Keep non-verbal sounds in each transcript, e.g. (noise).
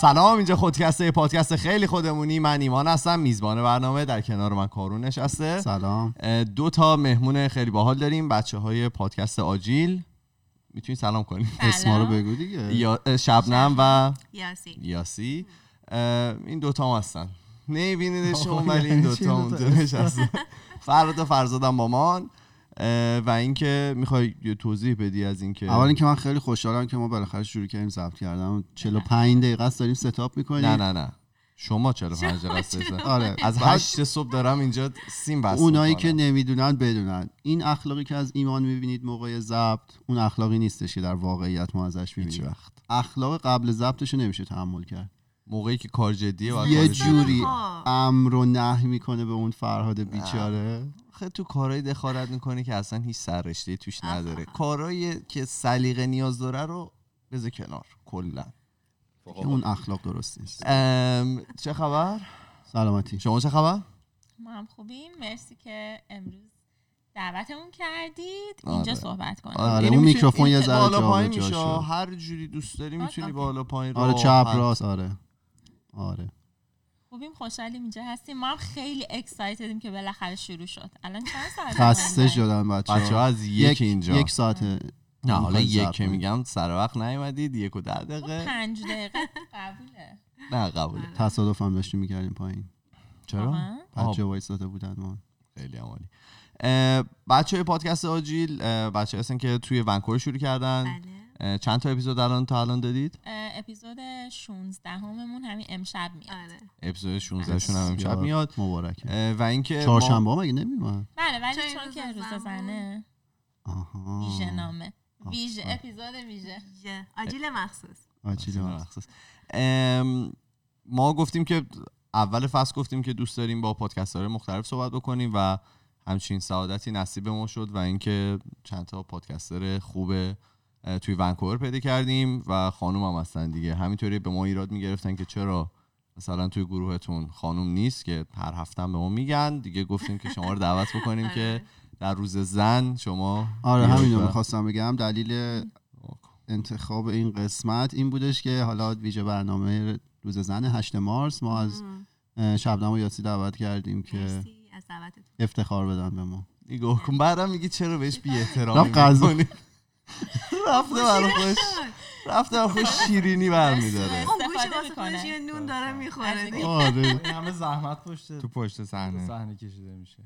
سلام اینجا خودکسته پادکست خیلی خودمونی. من ایمان هستم میزبان برنامه در کنار من کارون نشسته. سلام. دو تا مهمون خیلی باحال داریم بچه های پادکست آجیل. می‌تونی سلام کنی اسما رو بگو دیگه. یا شبنم و یاسی. یاسی. این دوتا هم هستن. نمیبینیدشون آه، ولی این یعنی دوتا چی دوتا اونجا نشستن فراد و فرزادم با من. و اینکه می‌خوای یه توضیح بدی از اینکه اول اینکه من خیلی خوشحالم که ما بالاخره شروع کردیم ضبط کردن. 45 دقیقه است داریم ستاپ می‌کنیم. نه نه نه. شما 45 دقیقه است. (laughs) آره از بعد هشت صبح دارم اینجا سیم بس اونایی که. نمی‌دونن بدونن. این اخلاقی که از ایمان می‌بینید موقع ضبط اون اخلاقی نیستش که در واقعیت ما ازش می‌بینیم. وقت. اخلاق قبل ضبطش رو نمیشه تحمل کرد. موقعی که کار جدیه یه جوری. امر و نهی می‌کنه به اون فرهاد بیچاره. خیلی تو کارهای دخالت می‌کنی که اصلا هیچ سررشته توش نداره. کارهایی که سلیقه نیاز داره رو بذار کنار کلا. که اون اخلاق درست نیست. چه خبر؟ سلامتی. شما چه خبر؟ ما هم خوبیم. مرسی که امروز دعوتمون کردید. آره. اینجا صحبت کنیم. آره، یعنی اون میکروفون یه ذره بالا پایین میشه. هر جوری دوست داری می‌تونی. بالا پایین آره. چپ راست. آره. آره. خوبیم خوشحالیم اینجا هستیم. ما هم خیلی اکسایتدیم که بالاخره شروع شد. الان چند ساعت خسته شدن بچه بچه ها از یک یک اینجا. یک ساعت نه حالا یک که. میگم سر وقت نیومدید یک و ده دقیقه. پنج دقیقه قبوله. نه قبوله. تصادف هم داشتیم می‌کردیم پایین. چرا. بچه وایساده بودن ما. خیلی عالی. بچه های پادکست آجیل بچه هستن که توی ونکوور شروع کردن. بله. چند تا اپیزود الان تا الان دادید؟ اپیزود 16 هممون همین امشب میاد. آره. اپیزود 16 شون هم امشب میاد. مبارکه. اه، و اینکه ما- چهارشنبه مگه نمیومد؟ بله ولی چون که روز. زنه آها. ویژه نامه. ویژه. اپیزود ویژه. آجیل مخصوص. آجیل. مخصوص. ام، ما گفتیم که اول فصل گفتیم که دوست داریم با پادکست مختلف صحبت بکنیم و همچین سعادتی نصیب ما شد و اینکه چند تا پادکستر خوب اه، توی ونکوور پیدا کردیم و خانوم هم هستن دیگه. همینطوری به ما ایراد می‌گرفتن که چرا مثلا توی گروهتون خانوم نیست که هر هفته به ما میگن. دیگه گفتیم که شما رو دعوت بکنیم (laughs) که در روز زن شما آره همین رو می‌خواستم بگم. دلیل انتخاب این قسمت این بودش که حالا ویژه برنامه روز زن 8 مارس ما از شبنم و یاسی دعوت کردیم که افتخار بدن به ما. نگاه کن بعدم میگی چرا بهش بی احترامی. رفته برای خودش رفته برای خودش شیرینی برمیداره. اون گوش استفاده واسه می‌کنه. خودش یه نون داره می‌خوره آره. این همه زحمت پشت تو پشت صحنه. صحنه کشیده میشه.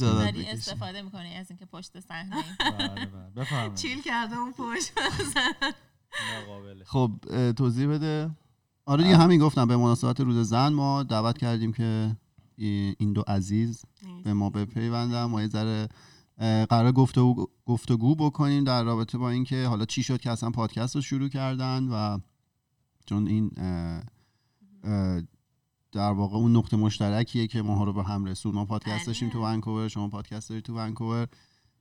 داری. استفاده می‌کنی از اینکه پشت صحنه. (laughs) بله بله. بفرمایید. چیل کرده اون پشت. خب توضیح بده. آره دیگه همین گفتم. به مناسبت روز زن ما دعوت کردیم که ای- این دو عزیز به ما بپیوندن. ما یه ذره قرار گفتگو, گفتگو بکنیم در رابطه با اینکه حالا چی شد که اصلا پادکست رو شروع کردن و چون این در واقع اون نقطه مشترکیه که ماها رو به هم رسون ما پادکست بله. داشتیم تو ونکوور شما پادکست دارید تو ونکوور.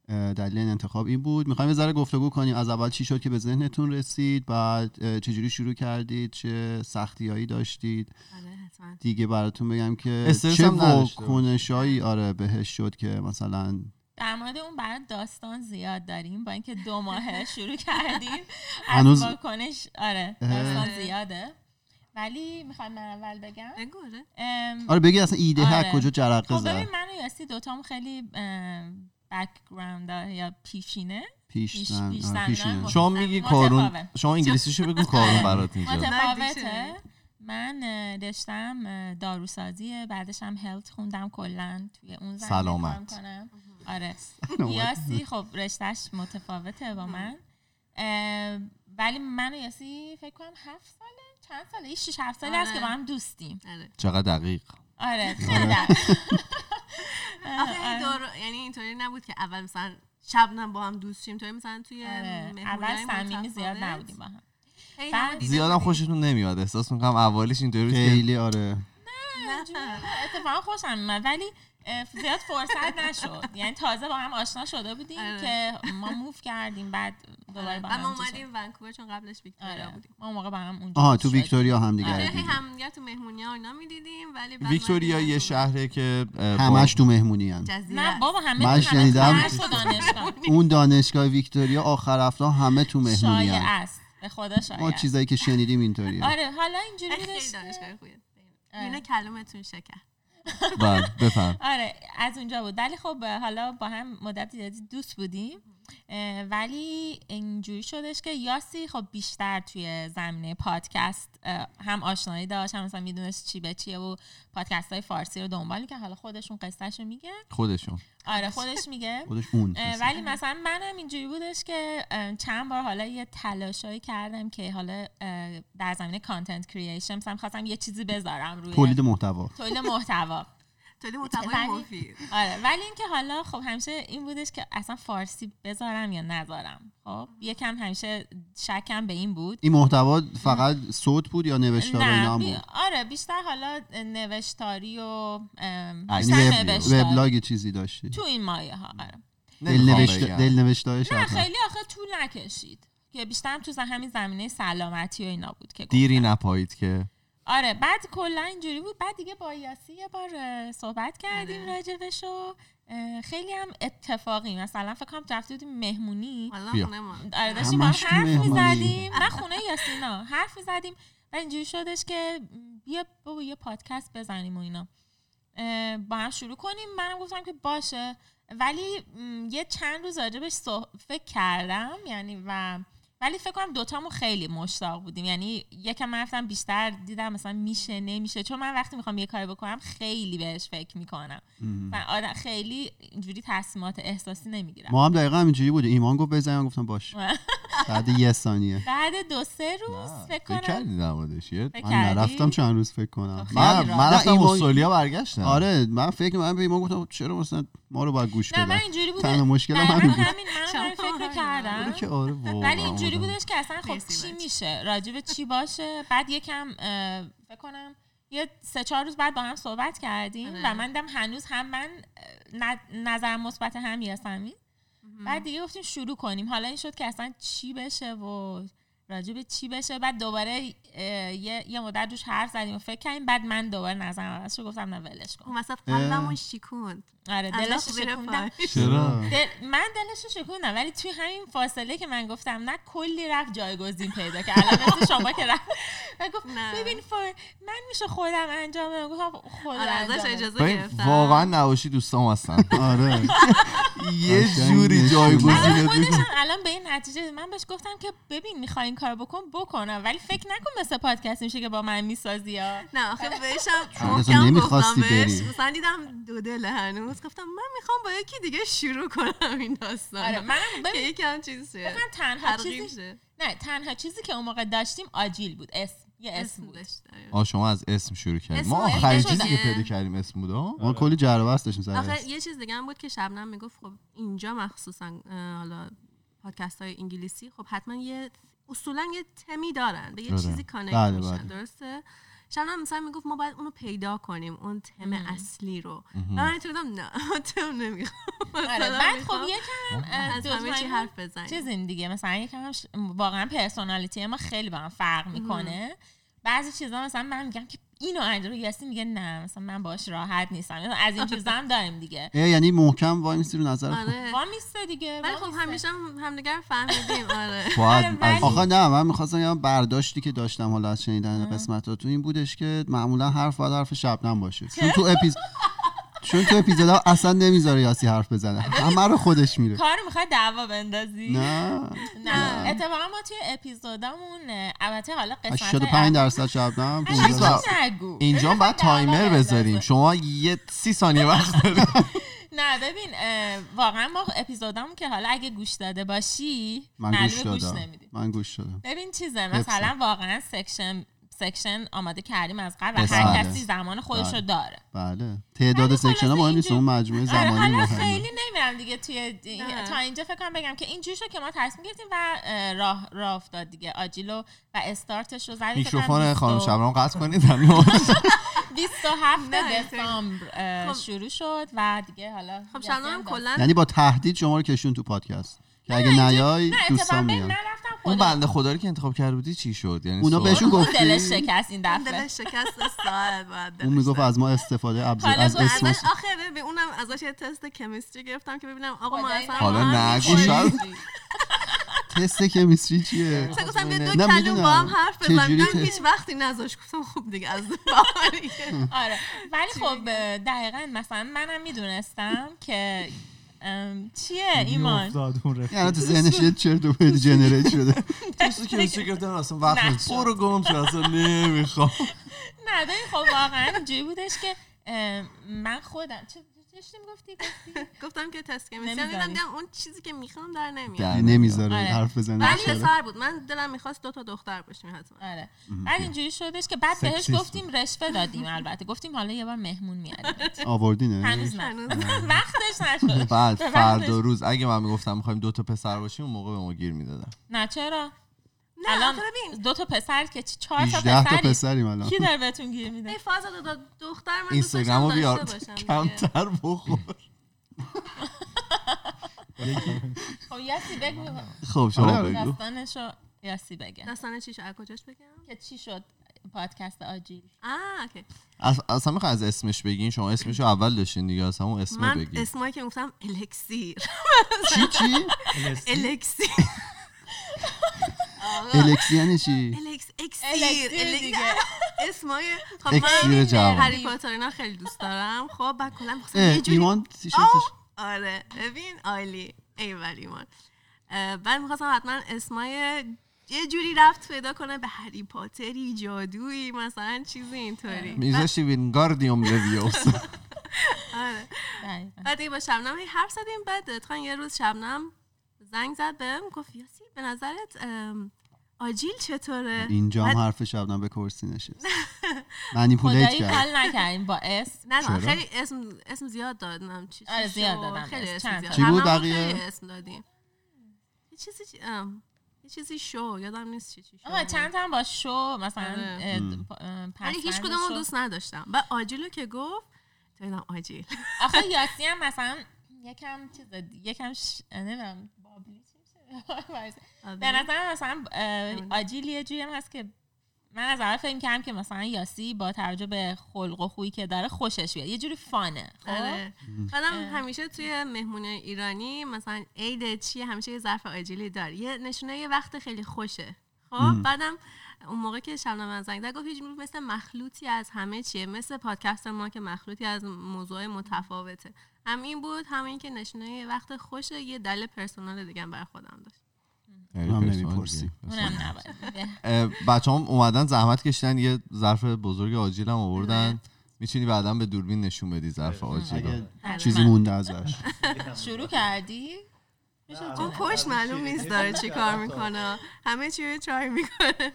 دلیل این انتخاب این بود. می‌خوایم یه ذره گفتگو کنیم. از اول چی شد که به ذهنتون رسید بعد چجوری شروع کردید؟ چه سختیایی داشتید؟ آره حتما. دیگه براتون بگم که چه باش. واکنشایی آره بهش شد که مثلا در مورد اون برای داستان زیاد داریم با اینکه دو ماه (laughs) شروع کردیم هنوز- از واکنش آره. داستان زیاده ولی می‌خوام من اول بگم بگو آره. ام، آره بگی اصلا ایده آره. کجا جرقه خب زد ببین من و یاسی دوتام خیلی background یا پیشینه پیش پیش- آره، شما میگی کارون. شما انگلیسیشو بگو کارون (laughs) برات اینجا متفاوته من اه، داروسازیه بعدش هم هلت خوندم کلا توی اون زمینه سلامت. کار کنم. آره. یاسی خب رشتهش متفاوته با من. اه، ولی من و یاسی فکر کنم هفت ساله چند ساله؟ یه شیش هفت ساله هست آره. که با هم دوستیم. آره. چقدر دقیق؟ آره خیلی دقیق. (laughs) آره. دور یعنی اینطوری نبود که اول مثلا شبنم با هم دوست شیم توی مثلا توی آره. اول صمیمی زیاد نبودیم با هم. زیادم. خوشتون نمیاد احساس می‌کنم اولیش اینطوری خیلی آره. نه. اتفاقا خوشم ولی زیاد فرصت نشد یعنی تازه با هم آشنا شده بودیم آره. که ما موف کردیم بعد دوباره با و هم. اومدیم ونکوور چون قبلش ویکتوریا آره بودیم ما موقع با هم اونجا آها تو. ویکتوریا هم دیگه آره، دیدیم. همدیگه تو مهمونی ها اینا می‌دیدیم ولی بعد ویکتوریا یه. شهره که با- همش تو مهمونی. جزیره نه. بابا همه من شنیدم. دانشگاه (laughs) اون دانشگاه ویکتوریا آخر هفته همه تو مهمونی شایع هن. است به خدا شاید ما چیزایی که شنیدیم اینطوریه آره حالا اینجوری دانشگاه خوبیه آره. اینه کلومتون شکر بله بفهم (laughs) آره از اونجا بود. ولی خب حالا با هم مدت زیادی دوست بودیم. ولی اینجوری شدش که یاسی خب بیشتر توی زمینه پادکست هم آشنایی داشت هم مثلا می‌دونست چی به چیه و پادکست های فارسی رو دنبال که حالا خودشون قصهش رو میگه. خودشون. آره خودش میگه. خودش اون ولی مثلا منم اینجوری بودش که چند بار حالا یه تلاشایی کردم که حالا در زمینه کانتنت کریشن مثلا خواستم یه چیزی بذارم روی تولید محتوا. تولید محتوا. تولید محتوای ولی- مفید. آره ولی اینکه حالا خب همیشه این بودش که اصلا فارسی بذارم یا نذارم. خب یکم همیشه شکم به این بود. این محتوا فقط صوت بود یا نوشتار و اینا بود؟ آره بیشتر حالا نوشتاری و یعنی نوشتاری. وبلاگ چیزی داشتی؟ تو این مایه ها آره. دل نوشتای نه خیلی آخه طول نکشید. که بیشتر تو همین زمینه سلامتی و اینا بود که دیری. نپایید که آره بعد کلا اینجوری بود. بعد دیگه با یاسی یه بار صحبت کردیم آره. راجبش و خیلی هم اتفاقی. مثلا فکر کنم رفته بودیم مهمونی. آره داشتیم با حرف. می‌زدیم. من خونه یاسینا. حرف می‌زدیم. و اینجوری شدش که بیا بابا یه پادکست بزنیم و اینا. با هم شروع کنیم. منم گفتم که باشه. ولی یه چند روز راجبش صح- فکر کردم. یعنی و ولی فکر کنم دوتامون خیلی مشتاق بودیم. یعنی یکم من رفتم بیشتر دیدم مثلا میشه نمیشه. چون من وقتی می‌خوام یه کاری بکنم خیلی بهش فکر می‌کنم. و آدم خیلی اینجوری تصمیمات احساسی نمی‌گیرم. ما هم دقیقا همینجوری بود ایمان گفت بزنیم من گفتم باش. (laughs) بعد یه ثانیه. بعد دو سه روز فکر کنم. کردی من؟ نرفتم چند روز فکر کنم. خیلی من. من رفتم ایمان- استرالیا برگشتم. آره من فکر من به ایمان گفتم چرا مثلا ما رو باید گوش نه من اینجوری بوده تنها مشکل همین بود. من همین شما فکر. کردم آره آره ولی اینجوری آدم. بودش که اصلا خب چی. میشه راجب چی باشه بعد یکم فکر کنم یه سه چهار روز بعد با هم صحبت کردیم آره. و من دیدم هنوز هم من نظر مثبت هم یاسمین بعد دیگه گفتیم شروع کنیم حالا این شد که اصلا چی بشه و راجب چی بشه؟ بعد دوباره یه, یه مدت روش حرف زدیم و فکر کردیم بعد من دوباره نظرم عوض شد گفتم نه ولش کن. اون وسط قلبمو شیکون آره دلش شکوندم. (laughs) دل... من دلش شکوندم ولی توی همین فاصله که من گفتم نه کلی رفت جایگزین پیدا کرد. الان مثل شما که رفت. و گفت. ببین. من میشه خودم انجام بدم. گفتم خود آره ازش. اجازه گرفتم. واقعا نباشی دوستام هستن. (laughs) آره. یه جوری. الان. هم الان به این نتیجه من بهش گفتم که ببین می‌خوای این کار بکن بکنم. ولی فکر نکن مثل پادکست میشه که با من می‌سازی یا. نه آخه بهشم محکم نمی‌خواستی گفتم بهش. بری. مثلا دیدم دو دل هنوز. گفتم من می‌خوام با یکی دیگه شروع کنم این داستان آره منم که یکم چیز شه. من تنها چیزی نه تنها چیزی که اون موقع داشتیم آجیل بود اسم. یه اسم بود. آره. آه شما از اسم شروع کردیم ما آخرین چیزی که. پیدا کردیم اسم بود؟ ما کلی جر و داشتیم سر. آخه یه چیز دیگه هم بود که شبنم می‌گفت خب اینجا مخصوصا حالا پادکست های انگلیسی خب حتما یه اصولا یه تمی دارن به یه آره. چیزی کانکت بله، میشن بله. درسته؟ شبنم مثلا می‌گفت ما باید اونو پیدا کنیم اون تم. اصلی رو. و من اینطوری نه (laughs) تم نمی‌خوام. آره بعد خب یکم از همه چی حرف بزنیم. چیزیم دیگه. مثلا یکم واقعا پرسونالیتی ما خیلی با هم فرق می‌کنه. بعضی چیزا مثلا من میگم که اینو انجام یاسی میگه نه مثلا من باش راحت نیستم. از این چیزا هم داریم دیگه. اه، (laughs) یعنی محکم وای میسی رو نظر خود. آره وا میسته دیگه ولی خب. همیشه هم همدیگر فهمیدیم آره. باید (laughs) آره، آخه نه من می‌خواستم یه برداشتی که داشتم حالا از شنیدن قسمتاتون این بودش که معمولا حرف باید حرف شبنم باشه. چون (laughs) تو اپیز چون تو اپیزودا اصلا نمی‌ذاره یاسی حرف بزنه. همه رو خودش میره. کار می‌خواد دعوا بندازی؟ نه. نه. اتفاقا ما توی اپیزودامون البته حالا قسمت 85 درصد شبنم چیز 15 با- نگو؟ اینجا باید دعوا تایمر. بذاریم. شما یه سی ثانیه وقت دارید. (laughs) نه ببین واقعا ما اپیزودامون که حالا اگه گوش داده باشی من گوش دادم. نمیدی. من گوش دادم. ببین چیزه. مثلا واقعا section section آماده کردیم از قبل و بله. هر کسی زمان خودش رو بله. داره بله تعداد سکشن ها مهم نیست اون مجموعه آره زمانی مهمه خیلی نمیرم دیگه توی. تا اینجا فکر کنم بگم که اینجوری شد که ما تصمیم گرفتیم و اه، راه راه افتاد دیگه آجیلو و استارتش رو زدیم میکروفون خانم 20 شبنم قطع کنید ممنون. 27 (laughs) نه، دسامبر خب. شروع شد و دیگه حالا خب داد. کلا یعنی با تهدید شما رو کشون تو پادکست که اگه نیای نه دوستان میان من رفتم اون بنده خدا رو که انتخاب کرده بودی چی شد؟ یعنی اونا بهشون اون گفتی؟ دلش شکست این دفعه. دلش شکست ساعت باید اون می‌گفت از ما استفاده ابزار از گفت اسم آخه به اونم ازش یه تست کمیستری گرفتم که ببینم آقا ما اصلا من. حالا نگو. شاید. (laughs) تست کمیستری چیه؟ مثلا گفتم یه نه، دو کلمه می‌دونم. با هم حرف بزنیم. ت- هیچ وقتی نذاش گفتم خوب دیگه از آره. ولی خب دقیقا مثلا منم می‌دونستم که چیه ایمان افتاد اون رفیق. یعنی تو ذهنش یه چرت و پرت جنریت شده تست کمیستری گفتن اصلا وقت. برو گم شو اصلا نمی‌خوام (laughs) نه ببین خب واقعا اینجوری بودش که من خودم چه چه چی می‌گفتی گفتی. (laughs) گفتم که تست کمیستری نمی‌ذاری. دیدم دیدم اون چیزی که می‌خوام در نمیاد. در نمی‌ذاره آره. حرف بزنه. ولی. پسر بود. من دلم می‌خواست دو تا دختر باشیم حتما. آره. بعد اینجوری شدش که بعد بهش. گفتیم رشوه دادیم البته. گفتیم حالا یه بار مهمون میاریم. (laughs) آوردینه هنوز نه. هنوز. (laughs) وقتش نشده بعد. فردا روز اگه من می‌گفتم می‌خوایم دو تا پسر باشیم اون موقع به ما گیر می‌دادن. نه چرا؟ نه الان ببین. دو تا پسر که چهار تا 18 تا پسری. پسریم الان. کی داره بهتون گیر میده؟ ای فاز دختر من دوست اینستاگرامو بیار. کمتر بخور. (laughs) خب یاسی بگو. خب شما آره،. بگو. داستانشو یاسی بگه. داستان چی شد؟ از کجاش بگم؟ که چی شد پادکست آجیل آه اوکی. از- اصلا می‌خوای از اسمش بگین؟ شما اسمش رو اول داشتین دیگه از همون اسم من بگین. اسمایی که گفتم الکسیر. چی چی؟ (laughs) الکسیر. (laughs) الکسی یعنی چی؟ الکس اکسیر. دیگه. اسمای خب اکسیر من جوان. هری پاتر اینا خیلی دوست دارم. خب بعد کلا یه جوری ایمان آره. ببین عالی. ای ولی ایمان بعد می‌خواستم حتما اسمای یه جوری رفت پیدا کنه به هری پاتری جادویی مثلا چیزی اینطوری. میذاشتی وینگاردیوم لویوس آره. بعد با شبنم هی حرف زدیم. بعد اتفاقا یه روز شبنم زنگ زد بهم گفت یاسی به نظرت ام، آجیل چطوره اینجا هم حرف شبنم به کرسی نشست (laughs) منیپولیت کرد حال نکردیم با اسم نه نه؟ خیلی اسم اسم زیاد دادم چی آره، چی زیاد شو، دادم خیلی اسم. زیاد. چی بود بقیه؟ خیلی اسم دادیم یه چیزی یه چیزی شو یادم نیست چی چی شو آها. چند تا هم با شو مثلا آره. ولی هیچ پسوند کدوم شو. دوست نداشتم و آجیلو که گفت تو آجیل آخه (laughs) یاسی هم مثلا یکم چیز یکم. نمی‌دونم به نظر مثلا اه، آجیل یه جوری هم هست که من از اول فکر کردم که مثلا یاسی با توجه به خلق و خویی که داره خوشش بیاد یه جوری فانه خب؟ آره. همیشه توی مهمونی ایرانی مثلا عید چیه همیشه یه ظرف آجیلی داره یه نشونه یه وقت خیلی خوشه. خب؟ بعدم اون موقع که شبنم من زنگ زد گفت هیچ مثل مخلوطی از همه چیه. مثل پادکست ما که مخلوطی از موضوع متفاوته. هم این بود هم این که نشونه یه وقت خوشه یه دلیل پرسونال دیگه هم برای خودم داشت. هم نمی‌پرسی. اونم نباید (laughs) بچه هم اومدن زحمت کشیدن یه ظرف بزرگ آجیل هم آوردن. می‌تونی بعدا به دوربین نشون بدی ظرف آجیل. چیزی مونده ازش. (laughs) شروع کردی؟ اون پشت معلوم نیست داره چی کار می‌کنه. همه چی رو try می‌کنه.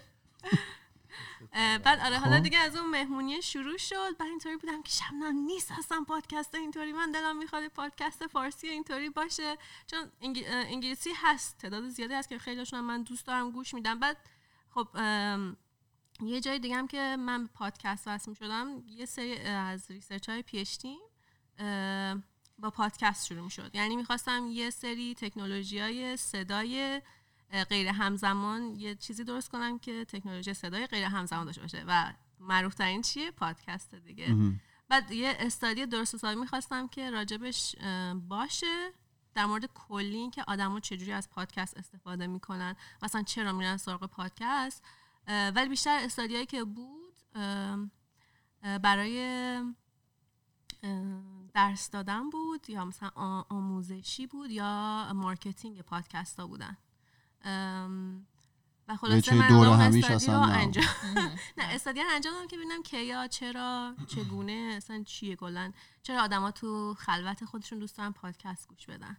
بعد آره حالا خب. دیگه از اون مهمونی شروع شد. بعد اینطوری بودم که شبنم نیست اصلا پادکست اینطوری. من دلم می‌خواد پادکست فارسی اینطوری باشه. چون انگلیسی هست تعداد زیادی هست که خیلیشون من دوست دارم گوش میدم. بعد خب یه جای دیگه هم که من به پادکست وصل شدم یه سری از research های پی با پادکست شروع شد یعنی می‌خواستم یه سری تکنولوژی های صدای غیر همزمان یه چیزی درست کنم که تکنولوژی صدای غیر همزمان داشته باشه و معروف ترین چیه؟ پادکست دیگه. مهم. بعد یه استادی درست حسابی می‌خواستم که راجبش باشه. در مورد کلی این که آدما چجوری از پادکست استفاده می‌کنن مثلا چرا میرن سراغ پادکست. ولی بیشتر استادیایی که بود برای درس دادن بود یا مثلا آموزشی بود یا مارکتینگ پادکست ها بودن. و خلاصه چه من دوره اون همیش study اصلا رو نه. انجام (laughs) نه study رو انجام دادم که ببینم کیا چرا چگونه اصلا چیه کلا چرا آدما تو خلوت خودشون دوست دارن پادکست گوش بدن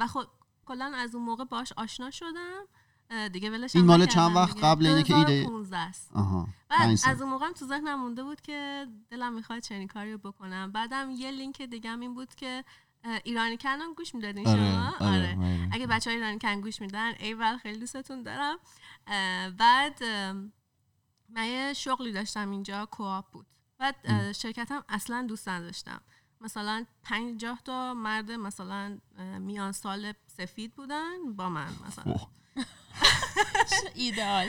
و خب کلا از اون موقع باش آشنا شدم دیگه ولش این مال چند وقت. قبل اینه که ایده- 2015 است آها بعد پنج سال. از اون موقع هم تو ذهنم مونده بود که دلم می‌خواد چنین کاری رو بکنم بعدم یه لینک دیگه هم این بود که ایرانی کنم گوش می‌دادین آره شما؟ آره آره. اگه بچه های ایرانی کن گوش میدن ایول خیلی دوستتون دارم. بعد من یه شغلی داشتم اینجا کوآپ بود. بعد شرکتم اصلا دوست نداشتم. مثلا پنجاه تا مرد مثلا میان سال سفید بودن با من مثلا. (laughs)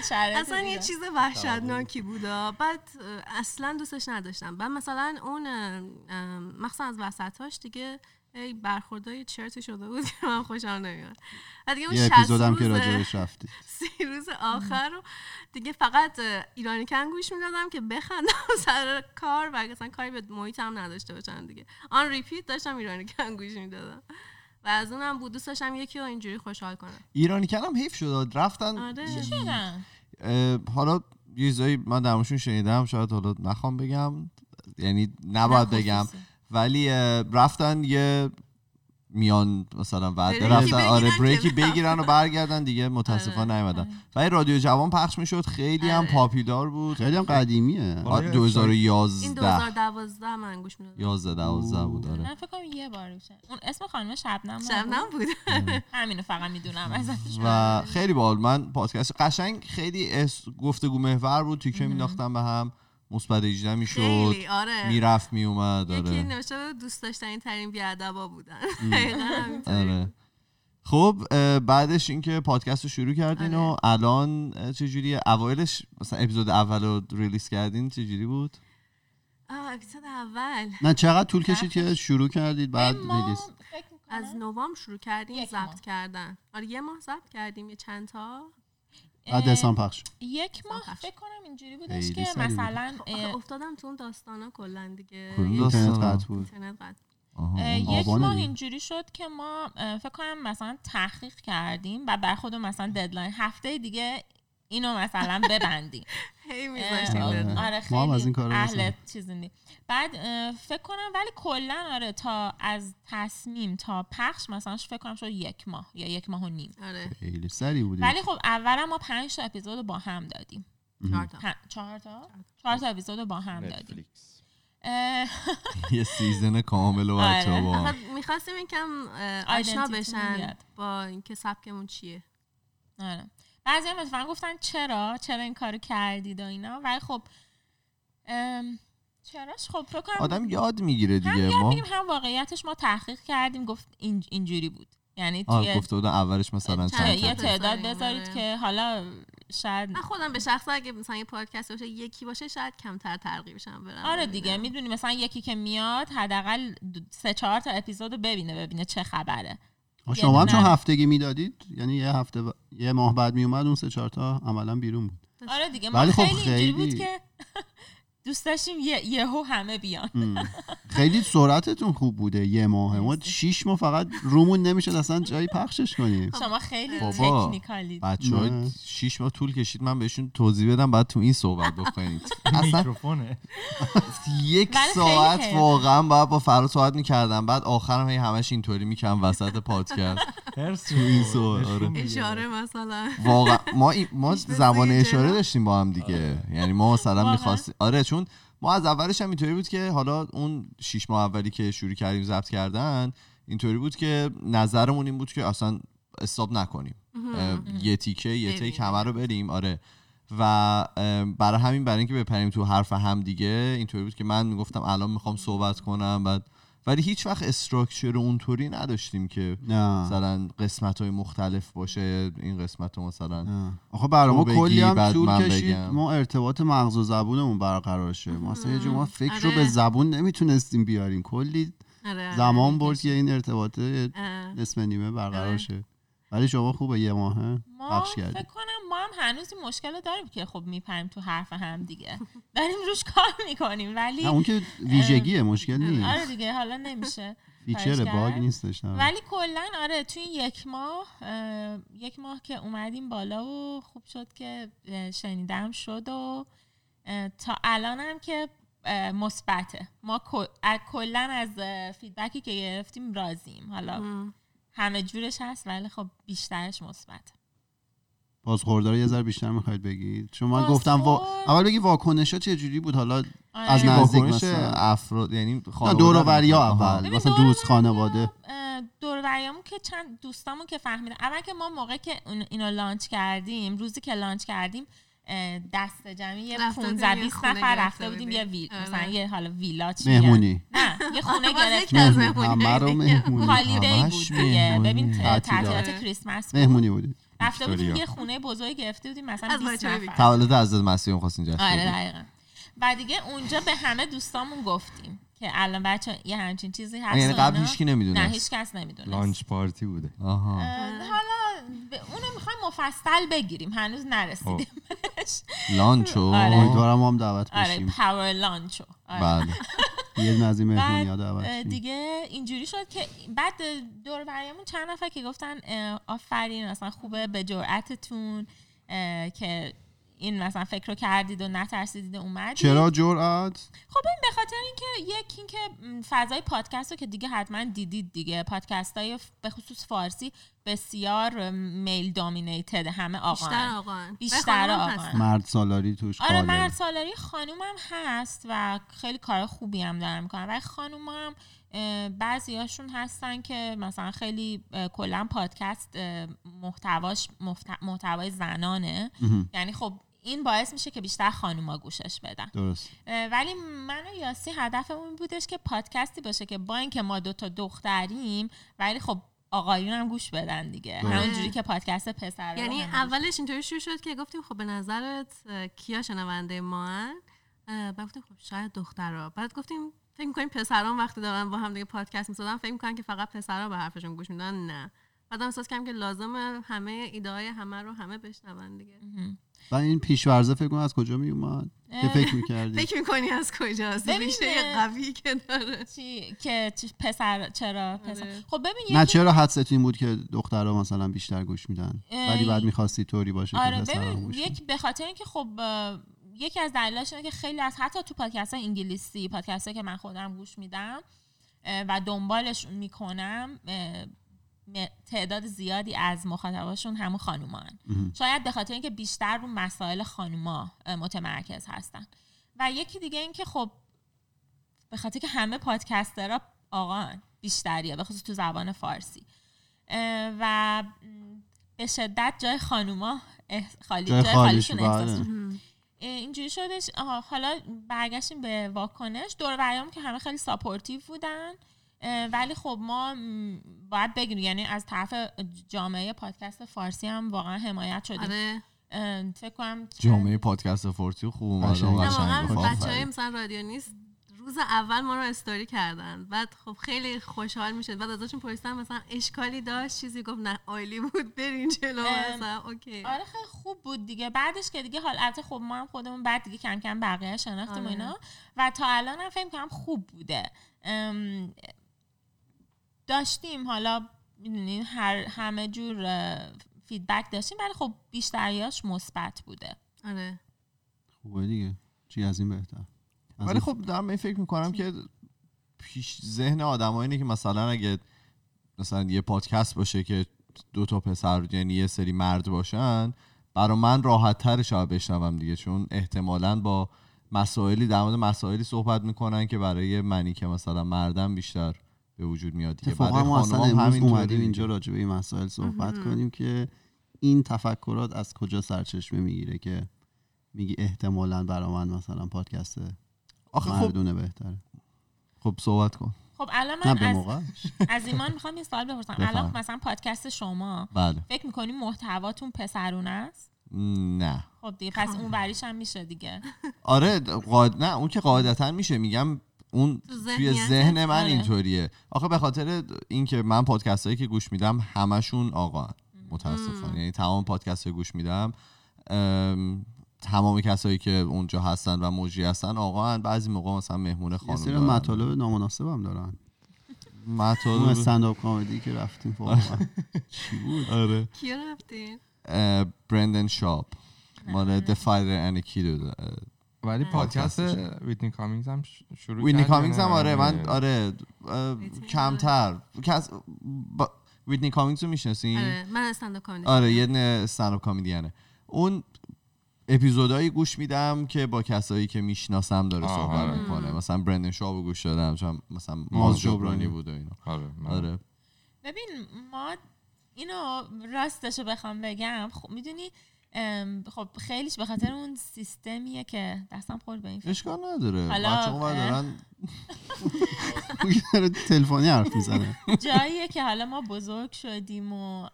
شرایط اصلا یه. چیز وحشتناکی بود. آه. بعد اصلا دوستش نداشتم. بعد مثلا اون مخصوصا از وسطاش دیگه ای برخوردای چرتی شده بود که (laughs) من خوشم نمیاد و دیگه اون یه 60 اپیزودم که روز- راجبش رفتی. (laughs) سی روز آخر رو دیگه فقط ایرانی کن گوش می‌دادم که بخندم (laughs) سر کار و اصلا کاری به محیطم نداشته باشم دیگه. آن ریپیت داشتم ایرانی کن گوش می‌دادم. و از اونم بود دوست داشتم یکی رو اینجوری خوشحال کنم. ایرانی کلم حیف شد رفتن آره. حالا یه من در موردشون شنیدم شاید حالا نخوام بگم. یعنی نباید بگم. خصوصی. ولی رفتن یه میان مثلا بعد بریکی رفتن آره بریکی بگیرن و برگردن دیگه متاسفانه آره، نیومدن. ولی رادیو جوان پخش می‌شد خیلی هم آره. پاپیلار بود. خیلی هم قدیمیه. آره. این 2011 2012 من گوش می‌دادم. 11 12 بود آره. من فکر کنم یه بار بشه اون اسم خانم شبنم نبود؟ شبنم بود. همینو فقط می‌دونم ازش. و خیلی باحال. من پادکست قشنگ خیلی گفتگو محور بود. تیکه مینداختم به هم. مثبت 18 می‌شد آره. می‌رفت میومد یکی آره. نوشته بود دوست داشتنی ترین بیادبا بودن. (laughs) آره. خب بعدش اینکه پادکست رو شروع کردین و آره. الان اه، چجوریه اوایلش مثلا اپیزود اول رو release کردین چجوری بود؟ آه اپیزود اول. نه چقدر طول کشید که شروع کردید بعد ما release؟ از نوامبر شروع کردیم. ضبط کردن. آره یه ماه ضبط کردیم یه چند تا. بعد دسامبر پخش. یک ماه پخش. فکر کنم اینجوری بودش که بود. مثلا آخه اه، افتادم تو اون داستانا کلا دیگه؟ اینترنت. قطع بود. یک ماه. اینجوری شد که ما فکر کنم مثلا تحقیق کردیم و بر خودمون مثلا ددلاین هفته دیگه اینو مثلا ببندیم (laughs) هی اه، میذاشتیم آره. آره ما هم از خیلی این اهل. چیزی نی. بعد فکر کنم ولی کلا آره تا از تصمیم تا پخش مثلا فکر کنم شد یک ماه یا یک ماه و نیم آره خیلی سری ولی خب اولا ما پنج تا اپیزود رو با هم دادیم چهار تا. چهار تا چهار تا اپیزود رو با هم دادیم (laughs) یه سیزن کامل و بچه آره. با هم. آخه می‌خواستیم یکم آشنا بشن. با اینکه سبکمون چیه آره بعضی هم مثلا گفتن چرا؟ چرا این کارو کردید و اینا؟ ولی خب چراش؟ خب فکر کنم آدم یاد می‌گیره هم دیگه. یاد ما میگیم هم واقعیتش ما تحقیق کردیم گفت این اینجوری بود. یعنی توی گفته بودن اولش مثلا چند یه تعداد بذاریم، بذارید آره. که حالا شاید من خودم به شخص اگه مثلا یه پادکست باشه یکی باشه شاید کمتر ترغیبشم برم آره دیگه می‌دونی مثلا یکی که میاد حداقل سه چهار تا اپیزود رو ببینه ببینه چه خبره. شما هم چون. هفتگی می‌دادید یعنی یه هفته ب- یه ماه بعد میومد اون سه چهار تا عملا بیرون بود آره دیگه ما ولی خب خیلی اینجوری بود خیلی- که دوست داشتیم یه یهو همه بیان. خیلی سرعتتون خوب بوده یه ماه ما. شیش ماه فقط رومون نمی‌شد اصلا جایی پخشش کنیم شما خیلی بابا. تکنیکالید بچه های. شیش ماه طول کشید من بهشون توضیح بدم بعد تو این صحبت بکنید (laughs) اصلا میکروفونه یک ساعت. واقعا باید با فراد صحبت می‌کردم بعد آخرم هی همش اینطوری می‌کنم وسط پادکست تو این آره. اشاره مثلا واقعا ما ما (laughs) زیر اشاره. داشتیم با هم دیگه یعنی ما مثلا؟ می‌خواستیم آره چون ما از اولش هم اینطوری بود که حالا اون شیش ماه اولی که شروع کردیم ضبط کردن اینطوری بود که نظرمون این بود که اصلا استاب نکنیم. یه تیکه یه. تیک همه رو بریم. آره. و برای همین برای اینکه بپریم تو حرف هم دیگه اینطوری بود که من می‌گفتم الان می‌خوام صحبت کنم بعد ولی هیچ وقت استراکچر اونطوری نداشتیم که نه مثلا قسمت های مختلف باشه این قسمت رو مثلا نه. آخه برای ما کلی هم طول من کشید بگم. ما ارتباط مغز و زبونمون برقرار شه ما اصلا یه ما فکر رو آره. به زبون نمی‌تونستیم بیاریم کلی آره، آره. زمان برد که این ارتباط. نصف نیمه برقرار آره. شه ولی شما خوبه یه ماهه. ما فکر کنم ما هم هنوز این مشکل رو داریم که خب میپریم تو حرف هم دیگه. داریم روش کار می‌کنیم ولی نه اون که ویژگیه مشکل نیست. آره دیگه حالا نمیشه. feature bug. نیستش نه. ولی کلا آره تو این یک ماه اه، یک ماه که اومدیم بالا و خوب شد که شنیدم شد و تا الانم که اه، مثبته. ما کلا از فیدبکی که گرفتیم راضیم. حالا. همه جورش هست ولی خب بیشترش مثبت بازخورده رو یه ذره بیشتر می‌خواید بگید چون من بازخورد؟ گفتم وا... اول بگی واکنش ها چه جوری بود حالا آره. از نزدیک واکنش مثلا. افراد یعنی دور و. اول مثلا دوست خانواده دور که چند دوستامون که فهمیدن اول که ما موقع که اون- اینو لانچ کردیم روزی که لانچ کردیم دست جمعی یه رفته بودیم 15 یه 20 خونه نفر گرفته رفته بودیم بودیم. یه ویل آره. مثلا یه حالا ویلا چی میگن؟ مهمونی نه یه خونه گرفتیم همه رو. مهمونی هالیدی بود دیگه. ببین تعطیلات. کریسمس بود مهمونی بودی رفته بودیم. یه خونه بزرگ گرفته بودیم مثلا از 20 بچه‌های نفر تولد حضرت مسیح خواستین جشن آره. دقیقا و دیگه اونجا به همه دوستامون گفتیم که الان بچه یه همچین چیزی هست یعنی قبل. هیچکی نه نمی‌دونه هیچ کس نمی‌دونه لانچ پارتی بوده آها حالا اونو می‌خوایم مفصل بگیریم. هنوز نرسیدیم لانچو. آره. امیدوارم ما هم دعوت آره بشیم. پاور لانچو. آره. بله. یه این مهمونی دعوت. دیگه اینجوری شد که بعد دور بریمون چند نفر که گفتن آفرین مثلا خوبه به جرأتتون که این مثلا فکر رو کردید و نترسیدید و اومدید. چرا جرأت؟ خب این به خاطر اینکه یک اینکه فضای پادکست رو که دیگه حتما دیدید دیگه. پادکست های به خصوص فارسی بسیار میل دامینیتد همه آقا بیشتر آقا بیشتر آقان. مرد سالاری توش آره خاله. مرد سالاری خانومم هست و خیلی کار خوبی هم دارن می‌کنن ولی خانوم هم بعضی هاشون هستن که مثلا خیلی کلا پادکست محتواش محت- محتوای زنانه. یعنی خب این باعث میشه که بیشتر خانوما گوشش بدن. درست. ولی من و یاسی هدفمون بودش که پادکستی باشه که با اینکه ما دوتا دختریم ولی خب آقایون هم گوش بدن دیگه. همونجوری که پادکست پسر یعنی اولش اینطوری شروع شد که گفتیم خب به نظرت کیا شنونده ما بعد گفتیم خب شاید دخترها بعد گفتیم فکر می‌کنیم پسران وقتی دارن با هم دیگه پادکست می‌سازن فکر می‌کنن که فقط پسرها به حرفشون گوش میدن نه. بعد هم احساس کردم که لازمه همه ایده های همه رو همه بشنون دیگه. و این پیشورزه فکر کنم از کجا می اومد؟ که فکر می‌کردی؟ فکر می‌کنی از کجاست؟ ریشه قوی که داره. چی که پسر چرا پسر؟ آره. خب ببین نه چرا حدست این بود که دخترها مثلا بیشتر گوش میدن؟ ولی بعد می‌خواستی طوری باشه که آره ببین. یک به خاطر اینکه خب یکی از دلایلش اینه که خیلی از حتی تو پادکست های انگلیسی پادکست که من خودم گوش میدم و دنبالش می‌کنم تعداد زیادی از مخاطباشون همون خانومان. شاید به خاطر اینکه بیشتر رو مسائل خانوما متمرکز هستن. و یکی دیگه اینکه خب به خاطر که همه پادکسترها آقان بیشتریه به خصوص تو زبان فارسی. و به شدت جای خانوما خالی جای جای خالیش خالیشون احساس بله. اینجوری شدش. حالا برگشتیم به واکنش. دور که همه خیلی supportive بودن. ولی خب ما باید بگیم یعنی از طرف جامعه پادکست فارسی هم واقعا حمایت شدیم. آره. فکر کنم جامعه پادکست فارسی خوب قشنگ. واقعا گفت. بچه آفرین. های مثلا رادیو نیست روز اول ما رو استوری کردن. بعد خب خیلی خوشحال می‌شد. بعد ازشون پرسیدم مثلا اشکالی داشت؟ چیزی گفت نه عالی بود برین جلو. مثلا okay. آره خیلی خوب بود دیگه. بعدش که دیگه حال البته خب ما هم خودمون بعد دیگه کم کم بقیه شناختیم و آره. اینا. و تا الان هم فکر کنم خوب بوده. داشتیم. حالا می‌دونین هر همه جور فیدبک داشتیم ولی خب بیشتریاش مثبت بوده. آره. خوبه دیگه. چی از این بهتر؟ از ولی خب دارم این فکر می‌کنم که پیش ذهن آدم اینه که مثلا اگه مثلا یه پادکست باشه که دو تا پسر یعنی یه سری مرد باشن برا من راحت تر شاید بشنوم دیگه چون احتمالا با مسائلی در مورد مسائلی صحبت می‌کنن که برای منی که مثلا مردم بیشتر به وجود میاد دیگه. برای ما اصلا امروز اومدیم دیگه. اینجا راجع به این مسائل صحبت کنیم که این تفکرات از کجا سرچشمه می‌گیره که میگی احتمالا برا من مثلا پادکست آخه خب مردونه بهتره. خب صحبت کن. خب الان من از, از ایمان می‌خوام یه سوال بپرسم. الان مثلا پادکست شما بله. فکر می‌کنیم محتواتون پسرونه است؟ نه. خب دیگه پس اون وریش هم میشه دیگه. (laughs) آره قاعد... نه اون که قاعدتا میشه. میگم اون تو توی؟ ذهن من آره. اینطوریه. آخه به خاطر اینکه من پادکست هایی که گوش میدم همشون آقا متاسفانه. یعنی تمام پادکست های گوش میدم ام، تمام کسایی که اونجا هستن و موجی هستن آقا بعضی موقع مثلا مهمون یه خانم سری دارن. مطالب نامناسب هم دارن. اون مطالب stand-up comedy که رفتیم واقعا (laughs) چی بود؟ آره. کیا رفتین؟ Brendan Schaub مال The Fighter and the Kid ولی پادکست. Whitney Cummings هم شروع یا Cummings هم؟ آره من آره. Whitney کمتر. کس با... Whitney Cummings رو می‌شناسین؟ آره من stand-up comedy آره یه دونه stand-up comedian ه اون اپیزودهایی گوش میدم که با کسایی که می‌شناسم داره صحبت آره. می‌کنه. مثلا برندن شاو گوش دادم چون مثلا ماز جبرانی. بود و اینا. آره آره. ببین ما اینو راستش رو بخوام بگم. خب می‌دونی خب خیلیش به خاطر اون سیستمیه که دستم خورد به این فکر. اشکال نداره. حالا، بچه اونور. دارن (laughs) تلفنی حرف می‌زنه. جاییه که حالا ما بزرگ شدیم و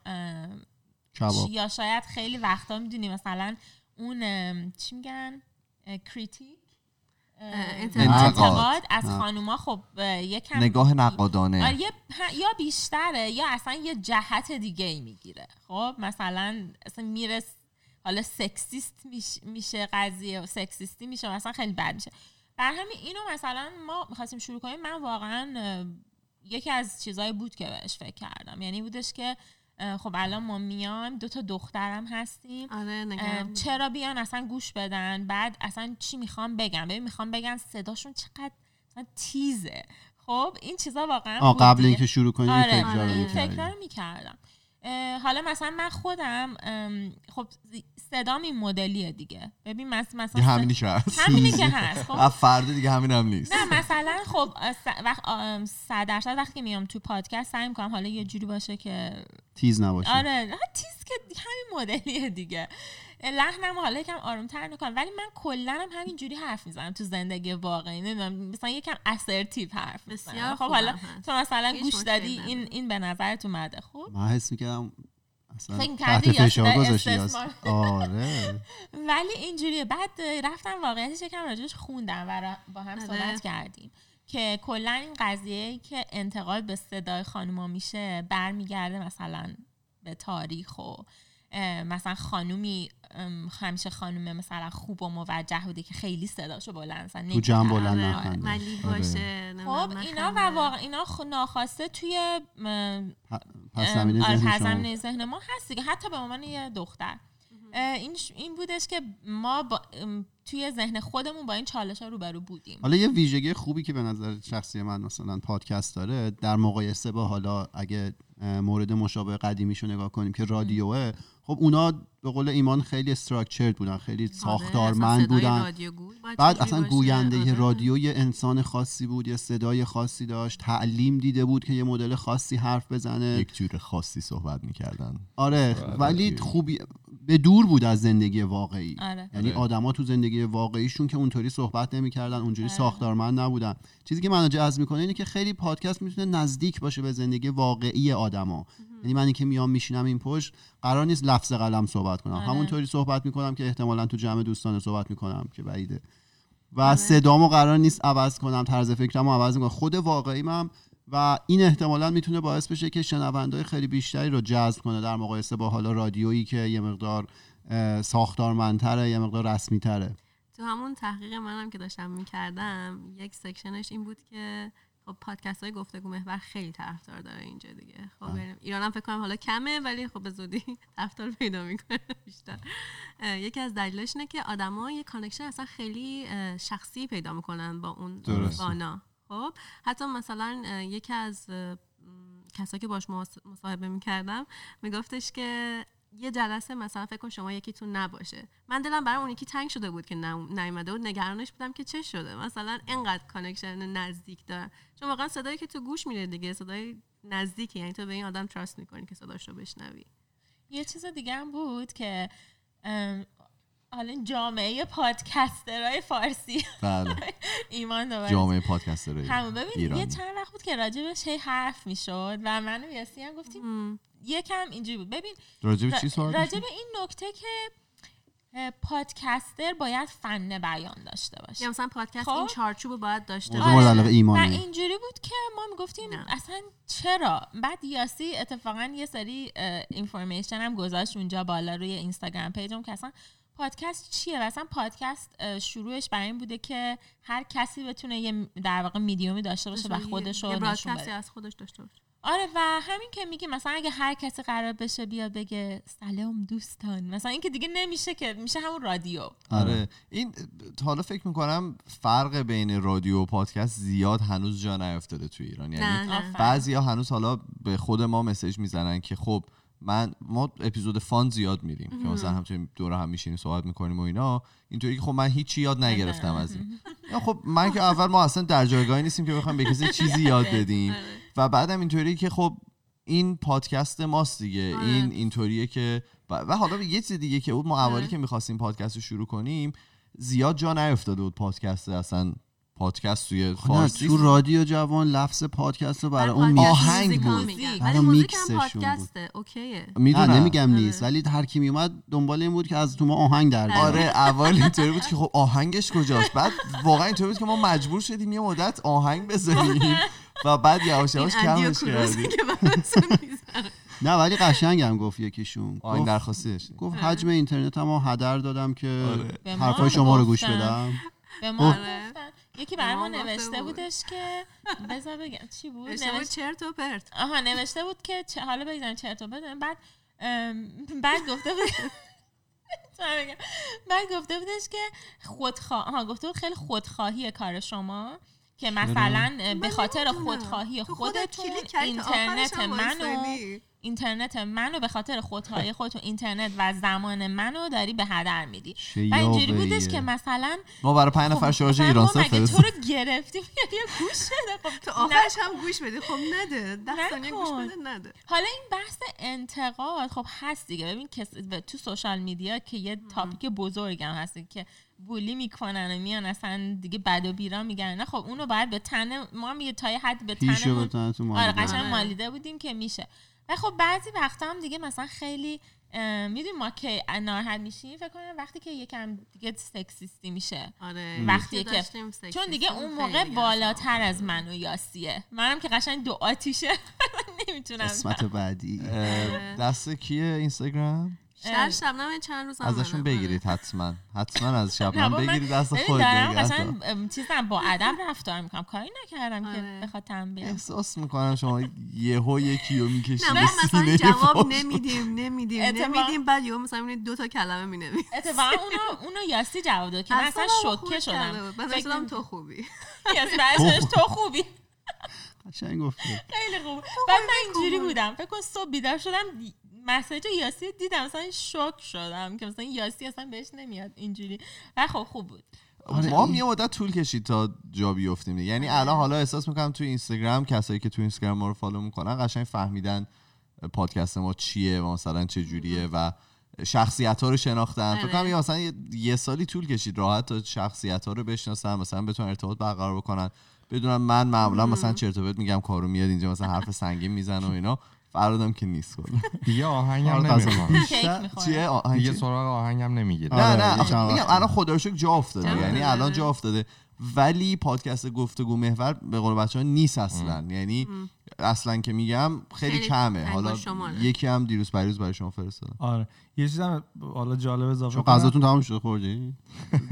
یا شاید خیلی وقتا می‌دونی مثلا اون چی میگن؟ کریتیک؟ انتقاد. از خانوما خب یکم نگاه نقادانه. آره یا بیشتره یا اصلا یه جهت دیگه ای می‌گیره. خب مثلا اصلا میره حالا سکسیست میشه قضیه و سکسیستی میشه مثلا خیلی بد میشه. بر همین اینو مثلا ما می‌خواستیم شروع کنیم من واقعا یکی از چیزایی بود که بهش فکر کردم. یعنی بودش که خب الان ما میایم دو تا دخترم هستیم. آره چرا بیان اصلا گوش بدن؟ بعد اصلا چی می‌خوام بگم؟ ببین می‌خوام بگن صداشون چقدر تیزه. خب این چیزا واقعا قبل اینکه شروع کنیم آره. آره. فکر رو می‌کردم. حالا مثلا من خودم خب صدام این مدلیه دیگه. ببین مثلا همینی که هست. همینی که هست خب؟ (laughs) فردا دیگه همین هم نیست. نه مثلا خب وقت صد درصد وقتی میام تو پادکست سعی می‌کنم حالا یه جوری باشه که تیز نباشه آره تیز که همین مدلیه دیگه. لحنم حالا یکم آرومتر می‌کنم. ولی من کلا هم همینجوری حرف می‌زنم تو زندگی واقعی. نمی‌دونم مثلا یکم اسرتیو حرف می‌زنم. خب حالا تو مثلا گوش دادی این این به نظرت اومده. خب؟ من حس می‌کردم آره. (laughs) ولی اینجوریه. بعد رفتم واقعیتش یکم راجبش خوندم و با هم صحبت آره. کردیم که کلا این قضیه که انتقاد به صدای خانوما میشه برمیگرده مثلا به تاریخ و مثلا خانومی همیشه خانوم مثلا خوب و موجه بوده که خیلی صداشو بلند مثلا تو جمع بلند آره، آره. باشه خب اینا و واقعا اینا ناخواسته توی پس زمینه ذهن, ذهن ما هست که حتی به عنوان یه دختر. این این بودش که ما با توی ذهن خودمون با این چالش ها روبرو بودیم. حالا یه ویژگی خوبی که به نظر شخصی من مثلا پادکست داره در مقایسه با حالا اگه مورد مشابه قدیمیشو نگاه کنیم که رادیوه خب اونا به قول ایمان خیلی استراکچرد بودن خیلی آره، ساختارمند بودن. بعد اصلا گوینده آره. رادیو یه انسان خاصی بود یه صدای خاصی داشت تعلیم دیده بود که یه مدل خاصی حرف بزنه. یک جور خاصی صحبت می‌کردن. آره ولی خوبی به دور بود از زندگی واقعی. آره. یعنی آره. آدما تو زندگی واقعیشون که اونطوری صحبت نمی‌کردن اونجوری ساختارمند نبودن. چیزی که منو جذب می‌کنه اینه که خیلی پادکست می‌تونه نزدیک باشه به زندگی واقعی آدما. یعنی من که میام میشینم این پشت قرار نیست لفظ قلم صحبت کنم. آره. همونطوری صحبت می‌کنم که احتمالا تو جمع دوستانه صحبت می‌کنم که بعیده. و آره. صدامو قرار نیست عوض کنم طرز فکرمو عوض می‌کنم. خود واقعیم و این احتمالا می‌تونه باعث بشه که شنوندهای خیلی بیشتری رو جذب کنه. در مقایسه با حالا رادیویی که یه مقدار ساختارمندتره یه مقدار رسمی تره تو همون تحقیق منم که داشتم می‌کردم یک section ش این بود که خب پادکست های گفتگو محور خیلی طرفدار داره اینجا دیگه. خب ایران هم فکر کنم حالا کمه ولی خب به زودی (laughs) طرفدار پیدا می‌کنه بیشتر. یکی از دلیلش اینه که آدما یه connection اصلا خیلی شخصی پیدا می‌کنن با اونا. خب حتی مثلا یکی از کسایی که باش مصاحبه می‌کردم میگفتش که یه جلسه مثلا فکر کن شما یکیتون نباشه. من دلم برای اون یکی تنگ شده بود که نیومده بود نگرانش بودم که چه شده. مثلا اینقدر connection نزدیک دارن چون واقعا صدایی که تو گوش میره دیگه صدای نزدیکی. یعنی تو به این آدم trust می‌کنی که صداش رو بشنوی. یه چیز دیگه هم بود که حالا جامعه پادکسترهای فارسی. بله. (laughs) ایمان دوباره جامعه پادکسترهای همون ببین یه چند وقت بود که راجبش هی حرف می‌شد و من و یاسی هم گفتیم یکم اینجوری بود. ببین راجب چی سوال راجب این نکته که پادکستر باید فن بیان داشته باشه. یا مثلا پادکست این خب؟ چارچوب باید داشته باشه. و اینجوری بود که ما می‌گفتیم اصلا چرا؟ بعد یاسی اتفاقا یه سری اینفورمیشن هم گذاشت اونجا بالا روی اینستاگرام پیجم که اصلا پادکست چیه؟ مثلا پادکست شروعش برای این بوده که هر کسی بتونه یه در واقع میدیومی داشته باشه و خودش رو نشون بده. از خودش داشته باشه. آره و همین که میگی مثلا اگه هر کسی قرار بشه بیا بگه سلام دوستان. مثلا این که دیگه نمیشه که میشه همون رادیو. آره. این حالا فکر می‌کنم فرق بین رادیو و پادکست زیاد هنوز جا نیافتاده تو ایران. یعنی بعضی ها هنوز حالا به خود ما مسیج می‌زنن که خب من ما اپیزود فان زیاد میریم که مثلا همچنین دور هم میشینیم صحبت می‌کنیم و اینا. اینطوری که خب من هیچی یاد نگرفتم از (laughs) این خب من که اول ما اصلا در جایگاهی نیستیم که بخوام به کسی چیزی یاد بدیم. (laughs) آره. و بعدم اینطوری که خب این پادکست ماست دیگه آره. این اینطوریه که و حالا یه چیز دیگه که بود ما اولی آره. که می‌خواستیم پادکست رو شروع کنیم زیاد جا نیفتاده بود پادکست اصلا پادکست توی فارسی تو رادیو جوان لفظ پادکست رو برای اون آهنگ بود. میگم. برای ولی موزیک میکسشون بود. اوکیه می‌دونم نمیگم آره. نیست ولی هر کی میومد دنبال این بود که از تو ما آهنگ در بیاره. آره اول اینطوری بود که خب آهنگش کجاست بعد واقعا اینطوری بود که ما مجبور شدیم یه مدت آهنگ بزنیم (laughs) و بعد یواش یواش کمش می‌زنه. نه ولی قشنگم گفت یکیشون درخواستی داشتیم گفت حجم اینترنت هم هدر دادم که آره. حرفای شما رو گوش. بدم به ما یکی برای ما نوشته بود. بودش که بذار بگم چی بود اشتباه نوشت- چرت و پرت آها نوشته بود که حالا بگذاریم چرت و بدون بعد بعد گفته بود (laughs) بگم؟ بعد گفته بودش که خودخواه آها گفته بود خیلی خودخواهی کار شما که مثلا به خاطر. خودخواهی تو خودت خودتون اینترنت منو. اینترنت منو به خاطر خودخواهی خودتون اینترنت و زمان منو داری به هدر میدی و اینجوری. بودش که مثلا ما برای پنج نفر خب، شارژ ایران مگه فرست تو رو گرفتیم (laughs) یا گوش بده خب تو. آخرش هم گوش بدی خب نده ده ثانیه گوش. بده نده حالا این بحث انتقاد خب هست دیگه ببین کس تو سوشال میدیا که یه تاپیک بزرگم هست که بولی می‌کنن و میان اصلا دیگه بد و بیرا میگن. نه خب اونو باید به تن ما میگه تا یه حد به بتونن تو آره مالیده. قشنگ آره. مالیده بودیم که میشه. و خب بعضی وقتا هم دیگه مثلا خیلی می‌دونی ما که ناراحت میشیم فکر کنم وقتی که یکم دیگه سکسیستی میشه. آره وقتی که- چون دیگه اون موقع بالاتر از من و یاسیه. منم که قشنگ دو آتیشه. (laughs) نمی‌تونم. قسمت بعدی. آره. دست کیه اینستاگرام؟ شهر شبنم چند روز هم ازشون. بگیرید حتما. حتما از شبنم بگیرید دست خود دارم. ام، چیزم با ادب رفتار می‌کنم. کاری نکردم آره. که بخواد تم بیام احساس می‌کنم شما یهو یکی رو می‌کشید نه مثلا جواب. نمیدیم نمیدیم نمیدیم بعد یهو مثلا دو تا کلمه می‌نویسیم اتفاقا اونو اونو یاسی جواب داد که من اصلا شوکه شدم. نمی- تو خوبی. (laughs) یاسی بعدش (laughs) تو خوبی. (laughs) قشنگ خیلی خوب بعد من اینجوری بودم. فکر کن صبح بیدار شدم مسیج یاسی دیدم مثلا شوک شدم که مثلا یاسی اصلا بهش نمیاد اینجوری. و خب خوب بود. آره، ما هم این- یه مدت طول کشید تا جا بیفتیم دیگه. یعنی الان حالا احساس می‌کنم تو اینستاگرام کسایی که تو اینستاگرام ما رو فالو می‌کنن قشنگ فهمیدن پادکست ما چیه و مثلا چه جوریه و شخصیت ها رو شناختن. فکر کنم آره. مثلا یه, سالی طول کشید راحت تا شخصیت ها رو بشناسن مثلا بتونن ارتباط برقرار بکنن. بدونن من معمولا مثلا چرت و پرت میگم کارو میاد اینجا مثلا حرف سنگین می‌زنه و اینا. فرادم که نیست کلا دیگه آهنگم. نمی‌خوام. چیه آهنگ دیگه؟ سراغ آهنگم نمی‌گیره نه آره، نه آخه میگم. الان خدا رو شکر جا افتاده. یعنی. الان جا افتاده. ولی پادکست گفتگو محور به قول بچه ها نیست اصلا. یعنی اصلا که میگم خیلی, کمه. حالا. یکی هم دیروز پریروز برای شما فرستادم. آره. یه چیزم حالا جالب اضافه چون. غذاتون تمام شده خوردی؟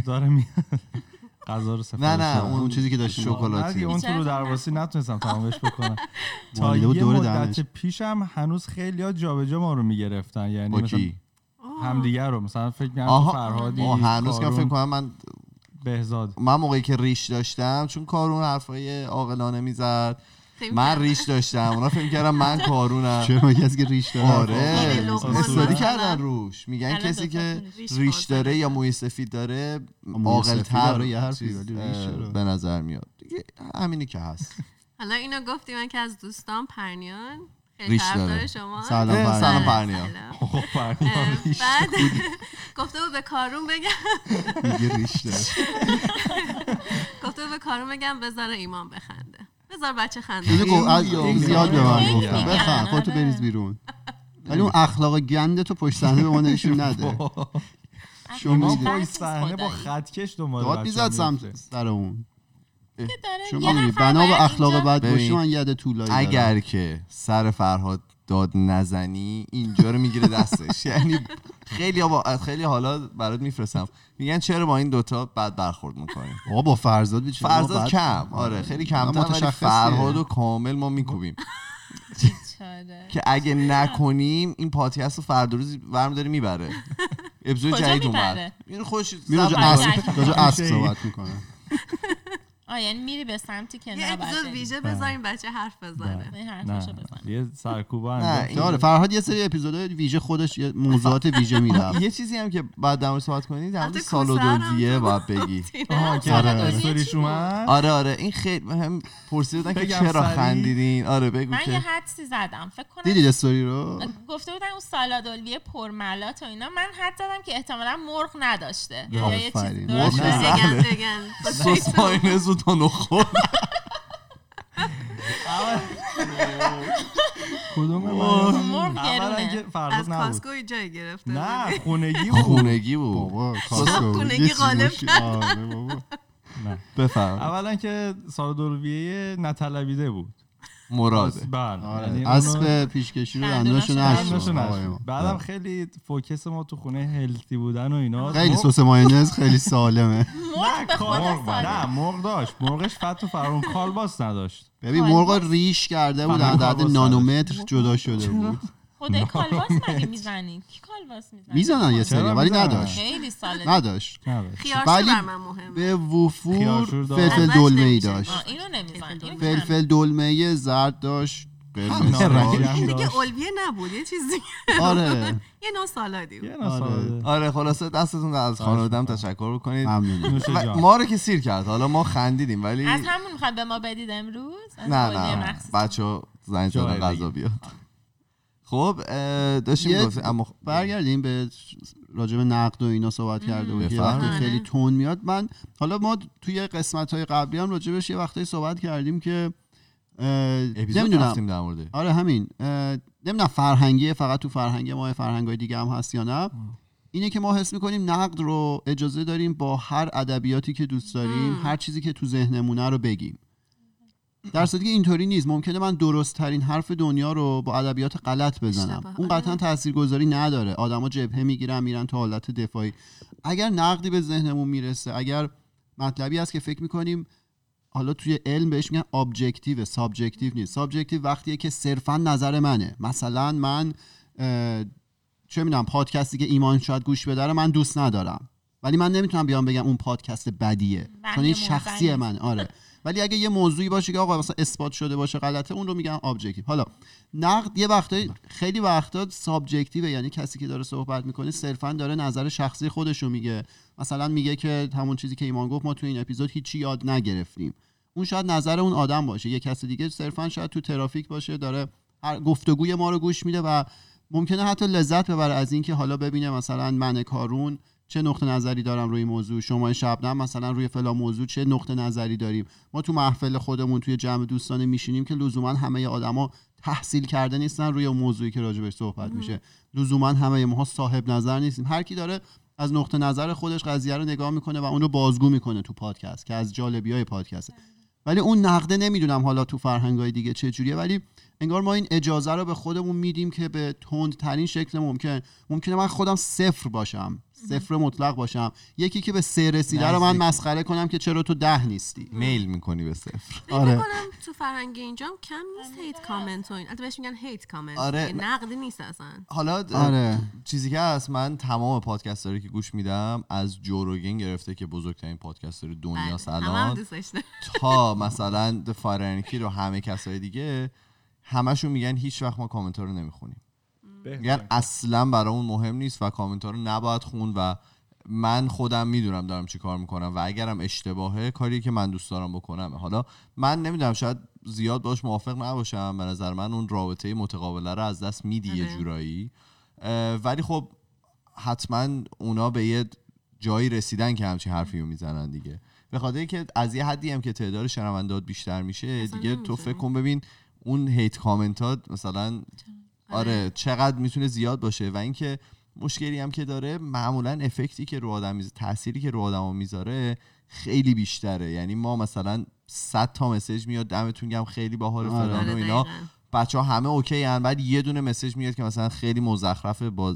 داره میاد. (laughs) غذا رو سفارش نه نه. اون, اون چیزی که داشتیم. شکلاتی اون تو رو درواسی نتونستم تمامش بکنم (laughs) تا یه مدت. پیشم هنوز خیلی ها جابجا ما رو می‌گرفتن یعنی مثلا کی همدیگه رو مثلا فکر می‌کنم آها. فرهادی هنوز که فکر کنم من بهزاد من موقعی که ریش داشتم چون کارون حرفای عاقلانه می‌زد من ریش داشتم. اونا فکر کردم من (laughs) کارونم چرا کسی که ریش داره آره. خیلی لقمان استوری. کردن روش. میگن کسی که ریش داره یا. موی سفید داره اه، چرا؟ به نظر میاد. دیگه همینی که هست. (laughs) حالا اینو گفتی من که از دوستان پرنیان. ریش داره. شما. سلام. سلام. پرنیان. خب بعد (laughs) گفته بود به کارون بگم. میگه ریش داره. گفته بود به کارون بگم بذار ایمان بخنده. بذار بچه خنده. اینو گفت- از- خیلی زیاد به من گفتم بخند خودتو. بریز بیرون. ولی اون اخلاق گنده تو پشت صحنه به ما نشون (laughs) نده. شما. پای صحنه با خطکش دنبال داد بچه‌ها می‌زد سمت. سر اون. شما بنا به اخلاق بد باشی من ید طولایی دارم. اگر که سر فرهاد داد نزنی اینجا رو می‌گیره دستش. (laughs) یعنی خیلی با خیلی حالا برات میفرستم. میگن چرا با این دوتا بد برخورد می‌کنیم آقا با فرزاد بیچاره فرزاد بعد- کم. آره خیلی کمتر ولی. فرهاد و کامل ما میکوبیم. (laughs) که اگه نکنیم این پادکست رو فردا روز برمیداره می‌بره. (laughs) اپیزود جدید؟ اومد. این خوش می راجع زبط اسب- کنه. اسب راجع اسب صحبت می‌کنه؟ آه یعنی میری به سمتی که یه اپیزود ویژه بذاریم بچه حرف بزنه. این نه. حرفشو بزنه. یه سرکوب آره فرهاد یه سری اپیزودهای ویژه خودش یه موضوعات (laughs) ویژه می‌رفت یه چیزی هم که بعد در مورد صحبت کنید در مورد البته سال و کوسرم دزدیه تو باید بگی. (laughs) آره. استوریش اومد؟ آره آره این خیلی هم پرسیدن که چرا؟ خندیدین؟ آره بگو من یه حدسی زدم. فکر کنم دیدید استوری رو؟ گفته بودن اون سالادلوی پرملات و اینا. من حد زدم که احتمالا مرغ نداشته. یا یه چیز آفرین. درست مرغ (laughs) و تا نخور کدوم مرغ از کاسکو جای گرفته نه خونگی بود. خونگی بود. بابا کاسکو. خونگی یه چیز غالب آره بابا. نه. بفهم اولا که سال دلویه نطلبیده بود. مراده. بله. آره. یعنی اسب پیشکشی رو دندوناشو دندوناشو نشد. نشد. اونو آقای نشد. ما. بعدم خیلی فوکس ما تو خونه هلتی بودن و اینا. خیلی سس ماینز خیلی سالمه. (laughs) خود. نه مرغ داشت. مرغش فت و فرون کالباس نداشت. ببین مرغ ریش کرده بود کالباس نانومتر جدا شده بود. خدای کالباس مگه (laughs) می‌زنی؟ کی کالباس می‌زنی می‌زنن یه سری ولی؟ نداشت. ساله نداشت ولی بر من مهمه. به وفور. فلفل دلمه ای. داشت. اینو اینو فلفل دلمه زرد داشت دیگه داشت. الویه نبود یه چیز دیگه. آره. (laughs) یه نوع سالادی نساده. آره. خلاصه دستتون از خانوادم تشکر بکنید. ما رو که سیر کرد. حالا ما خندیدیم ولی از نه همون می‌خواد به ما بدید امروز؟ نه مخصوص. بچه زنگ زدن غذا بیاد. خب داشتیم اما برگردیم به راجب نقد و اینا صحبت کرده بود. یه. وقتی خیلی. تون میاد. من حالا ما توی قسمت های قبلی هم راجبش یه وقتایی صحبت کردیم که نمی‌دونم. در مورد. آره همین. نمی‌دونم فرهنگی فقط تو فرهنگ ما فرهنگ های دیگه هم هست یا نه. اینه که ما حس می‌کنیم نقد رو اجازه داریم با هر ادبیاتی که دوست داریم. هر چیزی که تو ذهنمونه رو بگیم. در صورتی که اینطوری نیست. ممکنه من درست ترین حرف دنیا رو با ادبیات غلط بزنم. اشتباه. اون قطعا تاثیرگذاری نداره. آدما جبهه می‌گیرن میرن تو حالت دفاعی. اگر نقدی به ذهنمون می‌رسه اگر مطلبی هست که فکر می‌کنیم حالا توی علم بهش میگن objective subjective نیست. subjective وقتیه که صرفا نظر منه. مثلا من چه می‌دونم پادکستی که ایمان شاید گوش بده من دوست ندارم. ولی من نمی‌تونم بیام بگم اون پادکست بدیه. چون این شخصی. من. آره. (laughs) ولی اگه یه موضوعی باشه که آقا مثلا اثبات شده باشه غلطه اون رو میگن objective حالا نقد یه وقتایی خیلی وقتا subjective یعنی کسی که داره صحبت می‌کنه صرفا داره نظر شخصی خودش رو میگه. مثلا میگه که همون چیزی که ایمان گفت ما تو این اپیزود هیچی یاد نگرفتیم. اون شاید نظر اون آدم باشه. یه کس دیگه صرفا شاید تو ترافیک باشه داره گفتگوی ما رو گوش میده و ممکنه حتی لذت ببره از اینکه حالا ببینه مثلا من کارون چه نقطه نظری دارم روی موضوع؟ شما شبنم مثلا روی فلان موضوع چه نقطه نظری داریم؟ ما تو محفل خودمون توی جمع دوستانه میشینیم که لزوما همه آدما تحصیل کرده نیستن روی موضوعی که راجبش صحبت میشه. لزوما همه ماها صاحب نظر نیستیم. هر کی داره از نقطه نظر خودش قضیه رو نگاه می‌کنه و اون رو بازگو می‌کنه تو پادکست که از جالبی های پادکسته. ولی اون نقده نمی‌دونم حالا تو فرهنگای دیگه چه جوریه. ولی انگار ما این اجازه رو به خودمون میدیم که به تندترین شکل ممکن. ممکنه من خودم صفر باشم. صفر مطلق باشم یکی که به سه رسیده رو من. مسخره کنم که چرا تو ده نیستی میل می‌کنی به صفر آره. می‌کنم تو فرهنگ اینجام کم نیست hate comment و این البته بهش میگن hate comment آره. نقدی نیست اصلا حالا آره. چیزی که هست من تمام پادکستری که گوش میدم از Joe Rogan گرفته که بزرگترین پادکستر دنیا بله. الان دارم. تا مثلا Fighter and the Kid رو همه کسای دیگه همشون میگن هیچ وقت ما کامنت رو نمی‌خونیم میگن اصلا برامون مهم نیست و کامنت رو نباید خون و من خودم می‌دونم دارم چی کار می‌کنم و اگرم اشتباهه کاری که من دوست دارم بکنم. حالا من نمی‌دونم شاید زیاد باش موافق نباشم. به نظر من اون رابطه متقابله رو از دست میدی یه آره. جورایی. ولی خب حتما اونا به یه جایی رسیدن که همچین حرفی رو می‌زنن دیگه. به خاطر که از یه حدی هم که تعداد شنوندات بیشتر میشه دیگه تو. فکر کن ببین اون هیت کامنتات مثلا آره چقدر می‌تونه زیاد باشه و اینکه مشکلی هم که داره معمولا افکتی که رو آدم میز... تأثیری که رو آدم می‌ذاره خیلی بیشتره یعنی ما مثلا 100 تا مسیج میاد دمتون گم خیلی باحال آره. فلان و آره، اینا. بچه ها همه اوکی هن بعد یه دونه مسیج میاد که مثلا خیلی مزخرفه با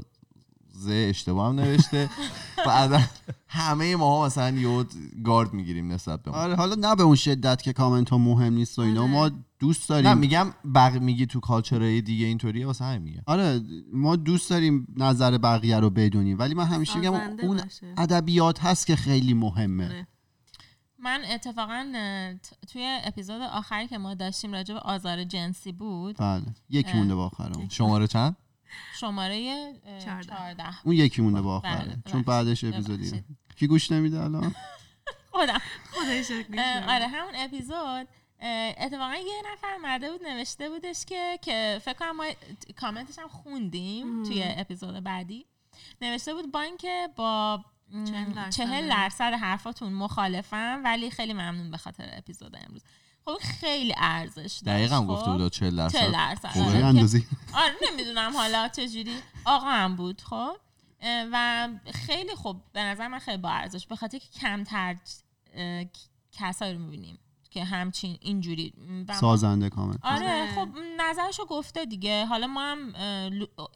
ز اشتباه هم نوشته (laughs) بعدا همه ما مثلا یه گارد می‌گیریم نسبت به ما آره حالا نه به اون شدت که کامنت ها مهم نیست و اینا آره. ما دوست نه داریم میگم بق میگی تو کالچرهای دیگه اینطوریه واسه همین میگم آره ما دوست داریم نظر بقیه رو بدونیم ولی من همیشه میگم اون. ادبیات هست که خیلی مهمه آره. من اتفاقا توی اپیزود آخری که ما داشتیم راجع به آزار جنسی بود بله یکی اه. مونده با آخرمون شماره چند شماره اه، چهارده. 14 اون یکی مونده با بله، آخره ببخشید. چون بعدش اپیزودی. کی گوش نمیده الان (laughs) خودم اه، آره همون اپیزود اتفاقا یه نفر مرده بود نوشته بودش که که فکر کنم ما کامنتش هم خوندیم. توی اپیزود بعدی نوشته بود با اینکه با. چهل درصد حرفاتون مخالفم ولی خیلی ممنون به خاطر اپیزود امروز خب خیلی ارزش داشت دقیقا خب؟ گفته بود 40 درصد. 40 درصد. آره. اندازی. آره نمی‌دونم حالا چجوری. آقا هم بود خب. و خیلی خوب به نظر من خیلی با ارزش به خاطر که کمتر کسایی رو می‌بینیم. که همچین اینجوری سازنده کامنت آره آره. خب نظرشو گفته دیگه. حالا ما هم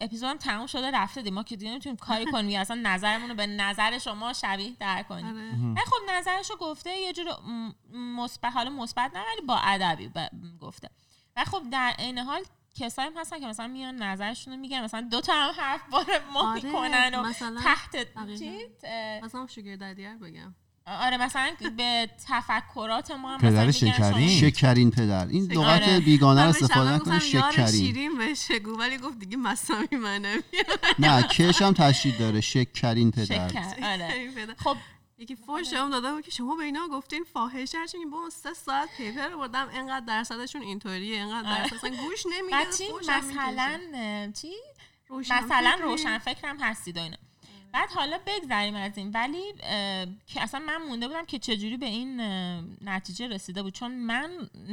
اپیزودم تموم شده رفته دیگه. ما که دیگه نمی‌تونیم کاری (laughs) کنیم یا اصلا نظرمون رو به نظر شما شبیه در کنیم. آره. خب نظرشو گفته یه جور مثبت حالا مثبت نه ولی با ادبی گفته. و خب در عین حال کسایی هم هستن که مثلا میان نظرشون رو میگن. مثلا دو تا هم حرف بار ما آره، می‌کنن و مثلا تحت مثلا شوگر ددیر بگم. آره مثلا به تفکرات ما هم پدر شکرین. شکرین پدر. این لغت آره. بیگانه رو استفاده یار شکرین. شیرین بهش بگو ولی گفت دیگه مسامی منم نه کش هم تشدید داره. شکرین پدر. شکر آره. خب یکی فوش هم داده بود که شما به اینا گفتین فاحشه هرچی با سه ساعت پیپر رو بردم اینقدر درصدشون اینطوریه اینقدر آره. درصد اصلا گوش هم مثلا چی؟ مثلا. روشن فکرم هستید اینا. بعد حالا بگذریم از این. ولی که اصلا من مونده بودم که چجوری به این نتیجه رسیده بود. چون من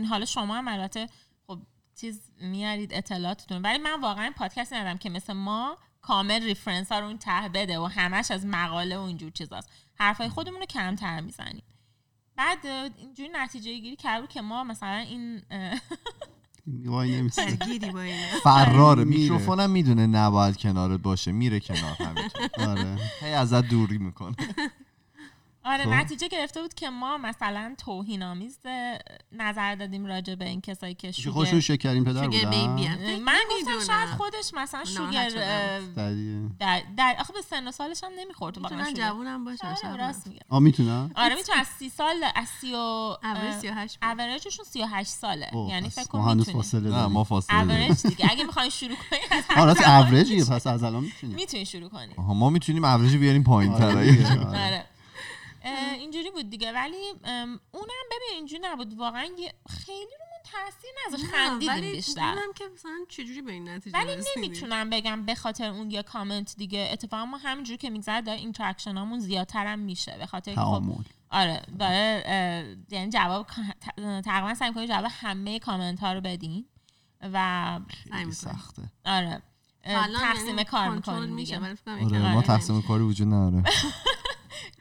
حالا شما هم البته خب چیز میارید اطلاعاتتون. ولی من واقعا پادکست ندارم که مثل ما کامل ریفرنس ها رو اون ته بده و همش از مقاله و اینجور چیزاست. حرفای خودمون رو کمتر می‌زنیم. بعد اینجوری نتیجه گیری کرد که ما مثلا این وای (laughs) میره. میکروفونم می‌دونه نباید کنارت باشه میره کنار همینطور (laughs) آره. هی ازت دوری می‌کنه. (laughs) آره خب. نتیجه گرفته بود که ما مثلا توهین آمیز نظر دادیم راجع به این کسایی که شوگر خودشون شکرین پدر بودن؟ من گفتم نمی‌دونم. شاید خودش مثلا شوگر. در, در آخه به سن و سالش هم نمی‌خورد. واقعا. جوونم باشن آره شاید. راست میگه. آ می‌تونن؟ آره می‌تونه از سی سال از سی و اول 38 بود. اوریجشون سی و هشت ساله. اوه، یعنی فکر ما کن هنوز فاصله نه ما فاصله اوریج دیگه. اگه می‌خواین شروع کنی (laughs) از آه راست همین اوریجیه پس از الان می‌تونیم. می‌تونی شروع کنی. آها، ما می‌تونیم اوریج بیاریم پایین آره. اینجوری بود دیگه. ولی اونم ببین اینجوری نبود. واقعا خیلی رومون تاثیر نذاشت. خندیدیم ولی بیشتر. می‌دونم که مثلا چجوری به این نتیجه ولی رسیدی. نمی‌تونم بگم به خاطر اون یه کامنت دیگه. اتفاقا ما همینجوری که میگذره داره interaction هامون زیادتر هم میشه. به خاطر که خب تعامل. آره داره یعنی جواب تقریبا سعی می‌کنیم جواب همه کامنت ها رو بدیم و. سخته. آره. الان تقسیم یعنی کار می‌کنیم میشه دیگه ولی فکر کنم آره یکم ما آره تقسیم کاری وجود نداره. (laughs)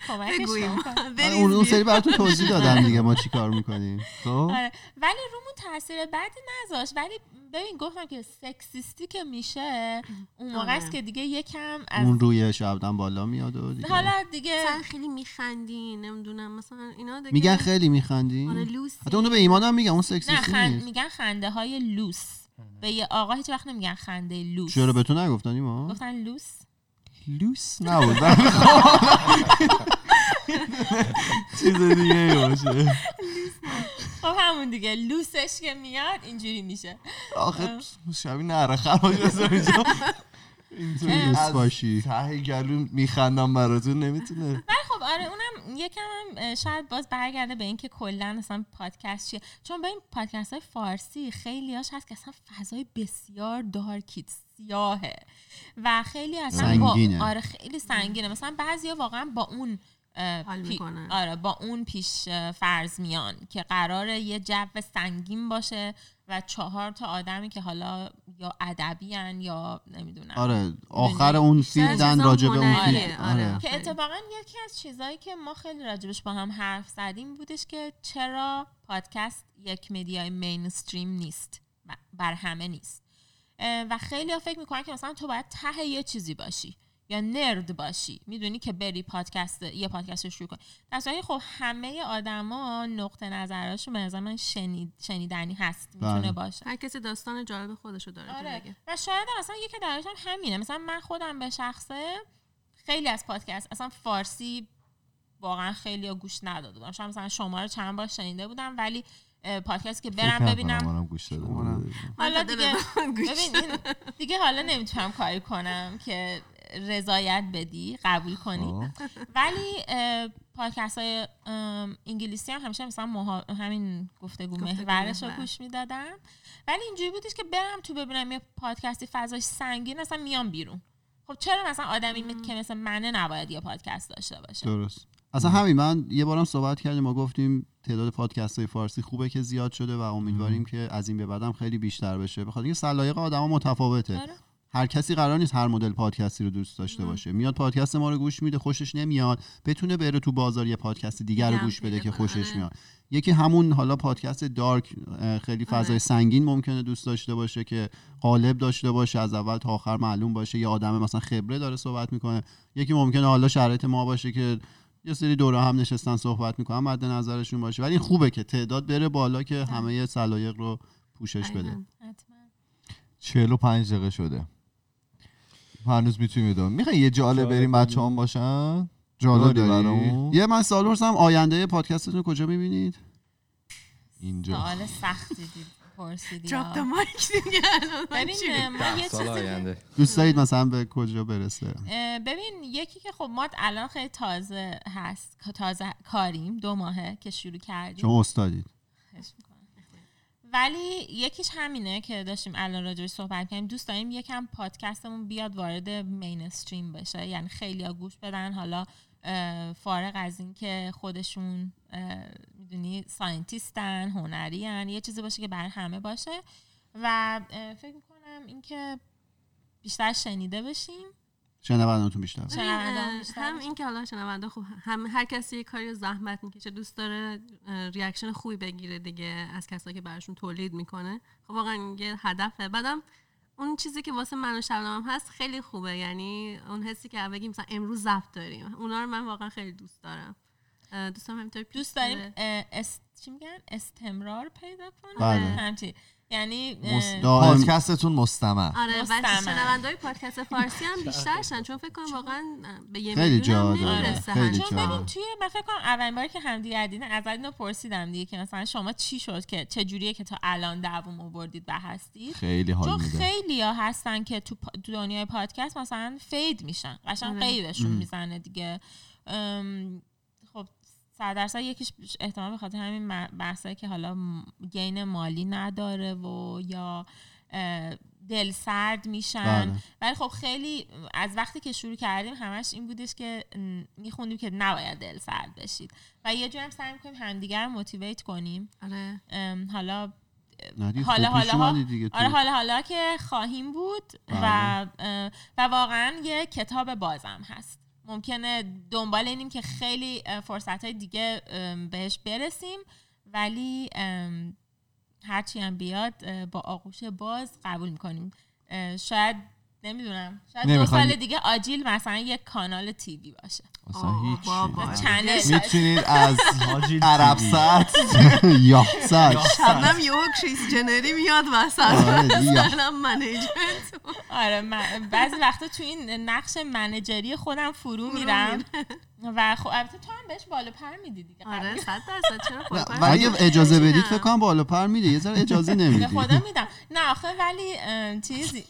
(laughs) بگوییم. (laughs) آره، اون سری براتون توضیح دادم دیگه ما چیکار می‌کنیم. خب؟ آره. ولی رومون تاثیر بدی نذاشت. ولی ببین گفتم که سکسیستی که میشه اون موقع است آره. که دیگه یکم از اون روی شبنم بالا میاد و دیگه. حالا دیگه مثلا خیلی میخندی نمی‌دونم مثلا اینا دیگه میگن خیلی میخندی؟ آره حتی اونو به ایمان هم میگن اون نه سکسیستی خند... نیست. میگن خنده های لوس به یه آقا هیچ وقت نمیگن خنده لوس. چرا به تو نگفتن ایمان؟ گفتن لوس. لوس نبود (laughs) چیز دیگه باشه. خب همون دیگه لوسش که میاد اینجوری میشه. آخه شبیه نره خراج اینجا. اینطوری باشی. ته گلو میخندم براتون نمی‌تونه. ولی خب آره اونم یکم هم شاید باز برگرده به اینکه کلا اصلا پادکست چیه. چون به این پادکست های فارسی خیلیاش هست که اصلا فضای بسیار دارکیت سیاهه. و خیلی اصلا سنگینه. با آره خیلی سنگینه. مثلا بعضیا واقعا با اون پی-. آره با اون پیش فرض میان که قراره یه جو سنگین باشه و چهار تا آدمی که حالا یا ادبی یا نمی‌دونم. آره آخر اون field ن راجع به اون field آره. آره. که اتفاقا یکی از چیزهایی که ما خیلی راجبش با هم حرف زدیم بودش که چرا پادکست یک media ی mainstream نیست بر همه نیست. و خیلی ها فکر می‌کنن که مثلا تو باید ته یه چیزی باشی یا nerd باشی. می‌دونی که بری پادکست یه پادکست رو شروع کنی. در خب همه آدما نقطه نظرشون به نظر من شنید، شنیدنی هست. می‌تونه بله. باشه. هر کسی داستان جالب خودشو داره که آره. و شاید هم اصلا یکی درش هم همینه. مثلا من خودم به شخصه خیلی از پادکست اصلا فارسی واقعا خیلی گوش نداده بودم. شاید مثلا شما رو چند بار شنیده بودم ولی اه، پادکستی که برم ببینم. حالا دیگه ببین دیگه حالا نمی‌تونم کاری کنم که رضایت بدی قبول کنی. خب. ولی پادکست های انگلیسی هم همیشه مثلا محا- همین گفتگو محورش رو. گوش می‌دادم. ولی اینجوری بودش که برم تو ببینم یه پادکستی فضاش سنگین اصلا میام بیرون. خب چرا مثلا آدمی می- که مثل منه نباید یه پادکست داشته باشه؟ درست. اصلا همین من یه بارم صحبت کردیم ما گفتیم تعداد پادکست های فارسی خوبه که زیاد شده و امیدواریم که از این به بعدم خیلی بیشتر بشه. بخاطر اینکه سلایق آدما متفاوته. آره. هر کسی قرار نیست هر مدل پادکستی رو دوست داشته باشه. میاد پادکست ما رو گوش میده خوشش نمیاد. بتونه بره تو بازار یه پادکست دیگر رو گوش بده که خوشش آره. میاد. یکی همون حالا پادکست دارک خیلی فضای آره. سنگین ممکنه دوست داشته باشه که قالب داشته باشه از اول تا آخر معلوم باشه. یه آدم مثلا خبره داره صحبت می‌کنه. یکی ممکنه حالا شرایط ما باشه که یه سری دوره هم نشستن صحبت می‌کنن مد نظرشون باشه. ولی این خوبه که تعداد بره بالا که همه سلایق رو پوشش بده. دقیقاً. حتما. 45 دقیقه شده. هنوز می‌تونیم ادامه می‌خوای یه جاله جالب بریم. بچه هم باشن؟ جالب برامون؟ یه من سوال پرسم آینده پادکستتون کجا می‌بینید؟ اینجا. سوال سختی دید پرسیدی Drop the ها. mic دیگه ببین؟ ما یه چیزی دوست دارید مثلا به کجا برسه ببین یکی که خب ما الان خیلی تازه هست تازه کاریم دو ماهه که شروع کردیم شما استادید. ولی یکیش همینه که داشتیم الان راجعش صحبت کردیم دوست داریم یکم پادکستمون بیاد وارد مینستریم بشه یعنی خیلی گوش بدن حالا فارغ از این که خودشون می‌دونی ساینتیستن هنری یه چیزی باشه که برای همه باشه. و فکر می‌کنم اینکه بیشتر شنیده بشیم. شنوندهاتون بیشتر. هم بیشتر هم بشه. این که حالا شنونده خوب هم هر کسی یه کاری رو زحمت می‌کشه دوست داره reaction خوبی بگیره دیگه از کسایی که براشون تولید می‌کنه. خب واقعا یه هدفه. بعدم اون چیزی که واسه من و شبنمم هست خیلی خوبه. یعنی اون حسی که بگیم مثلا امروز ضبط داریم. اونا رو من واقعا خیلی دوست دارم. دوست دارم همینطور دوست داریم بره. اه، اس... چی میگن؟ استمرار پیدا کنیم. بله. همچی یعنی دائم. پادکستتون مستمر آره و مستمر. شنونده های پادکست فارسی هم بیشتر شن چون فکر کنم واقعا به یه خیلی میلیون هم جا داره. نمی‌رسه چون آره. ببین توی من فکر کنم اولین باری که همدیگه دیدن از اینو پرسیدم دیگه که مثلا شما چی شد که چه جوریه که تا الان دووم آوردید و هستید خیلی حال چون میده خیلی ها هستن که تو, دنیای پادکست مثلا fade میشن قشنگ آره. غیبشون ام. می‌زنه دیگه صد درصد یکیش احتمال به خاطر همین بحثایی که حالا gain مالی نداره و یا دل سرد میشن بله. ولی خب خیلی از وقتی که شروع کردیم همش این بودش که میخوندیم که نباید دل سرد بشید و یه جور هم سعی می‌کنیم همدیگر رو موتیویت کنیم آره حالا حالا پیش حالا ها-. آره حالا حالا که خواهیم بود و بله. و واقعا یه کتاب بازم هست ممکنه دنبال اینیم که خیلی فرصت های دیگه بهش برسیم. ولی هرچی هم بیاد با آغوش باز قبول می‌کنیم. شاید نمی‌دونم. شاید دو سال دیگه آجیل مثلا یک کانال TV باشه. اصلا هیچ می‌تونید از عرب TV. ساعت (laughs) یا سر شبنم یهو کریس جنری میاد وسط. آره،. مثلا management آره من بعضی وقتا تو این نقش manager ی خودم فرو میرم. و خب البته تو هم بهش بالا پر میدی دیگه. آره قبول. صد درصد. چرا خب، اگه اجازه بدید فکر کنم بالا پر میده یه ذره اجازه (laughs) به نمی‌دید خدا میدم. نه آخه ولی چیزی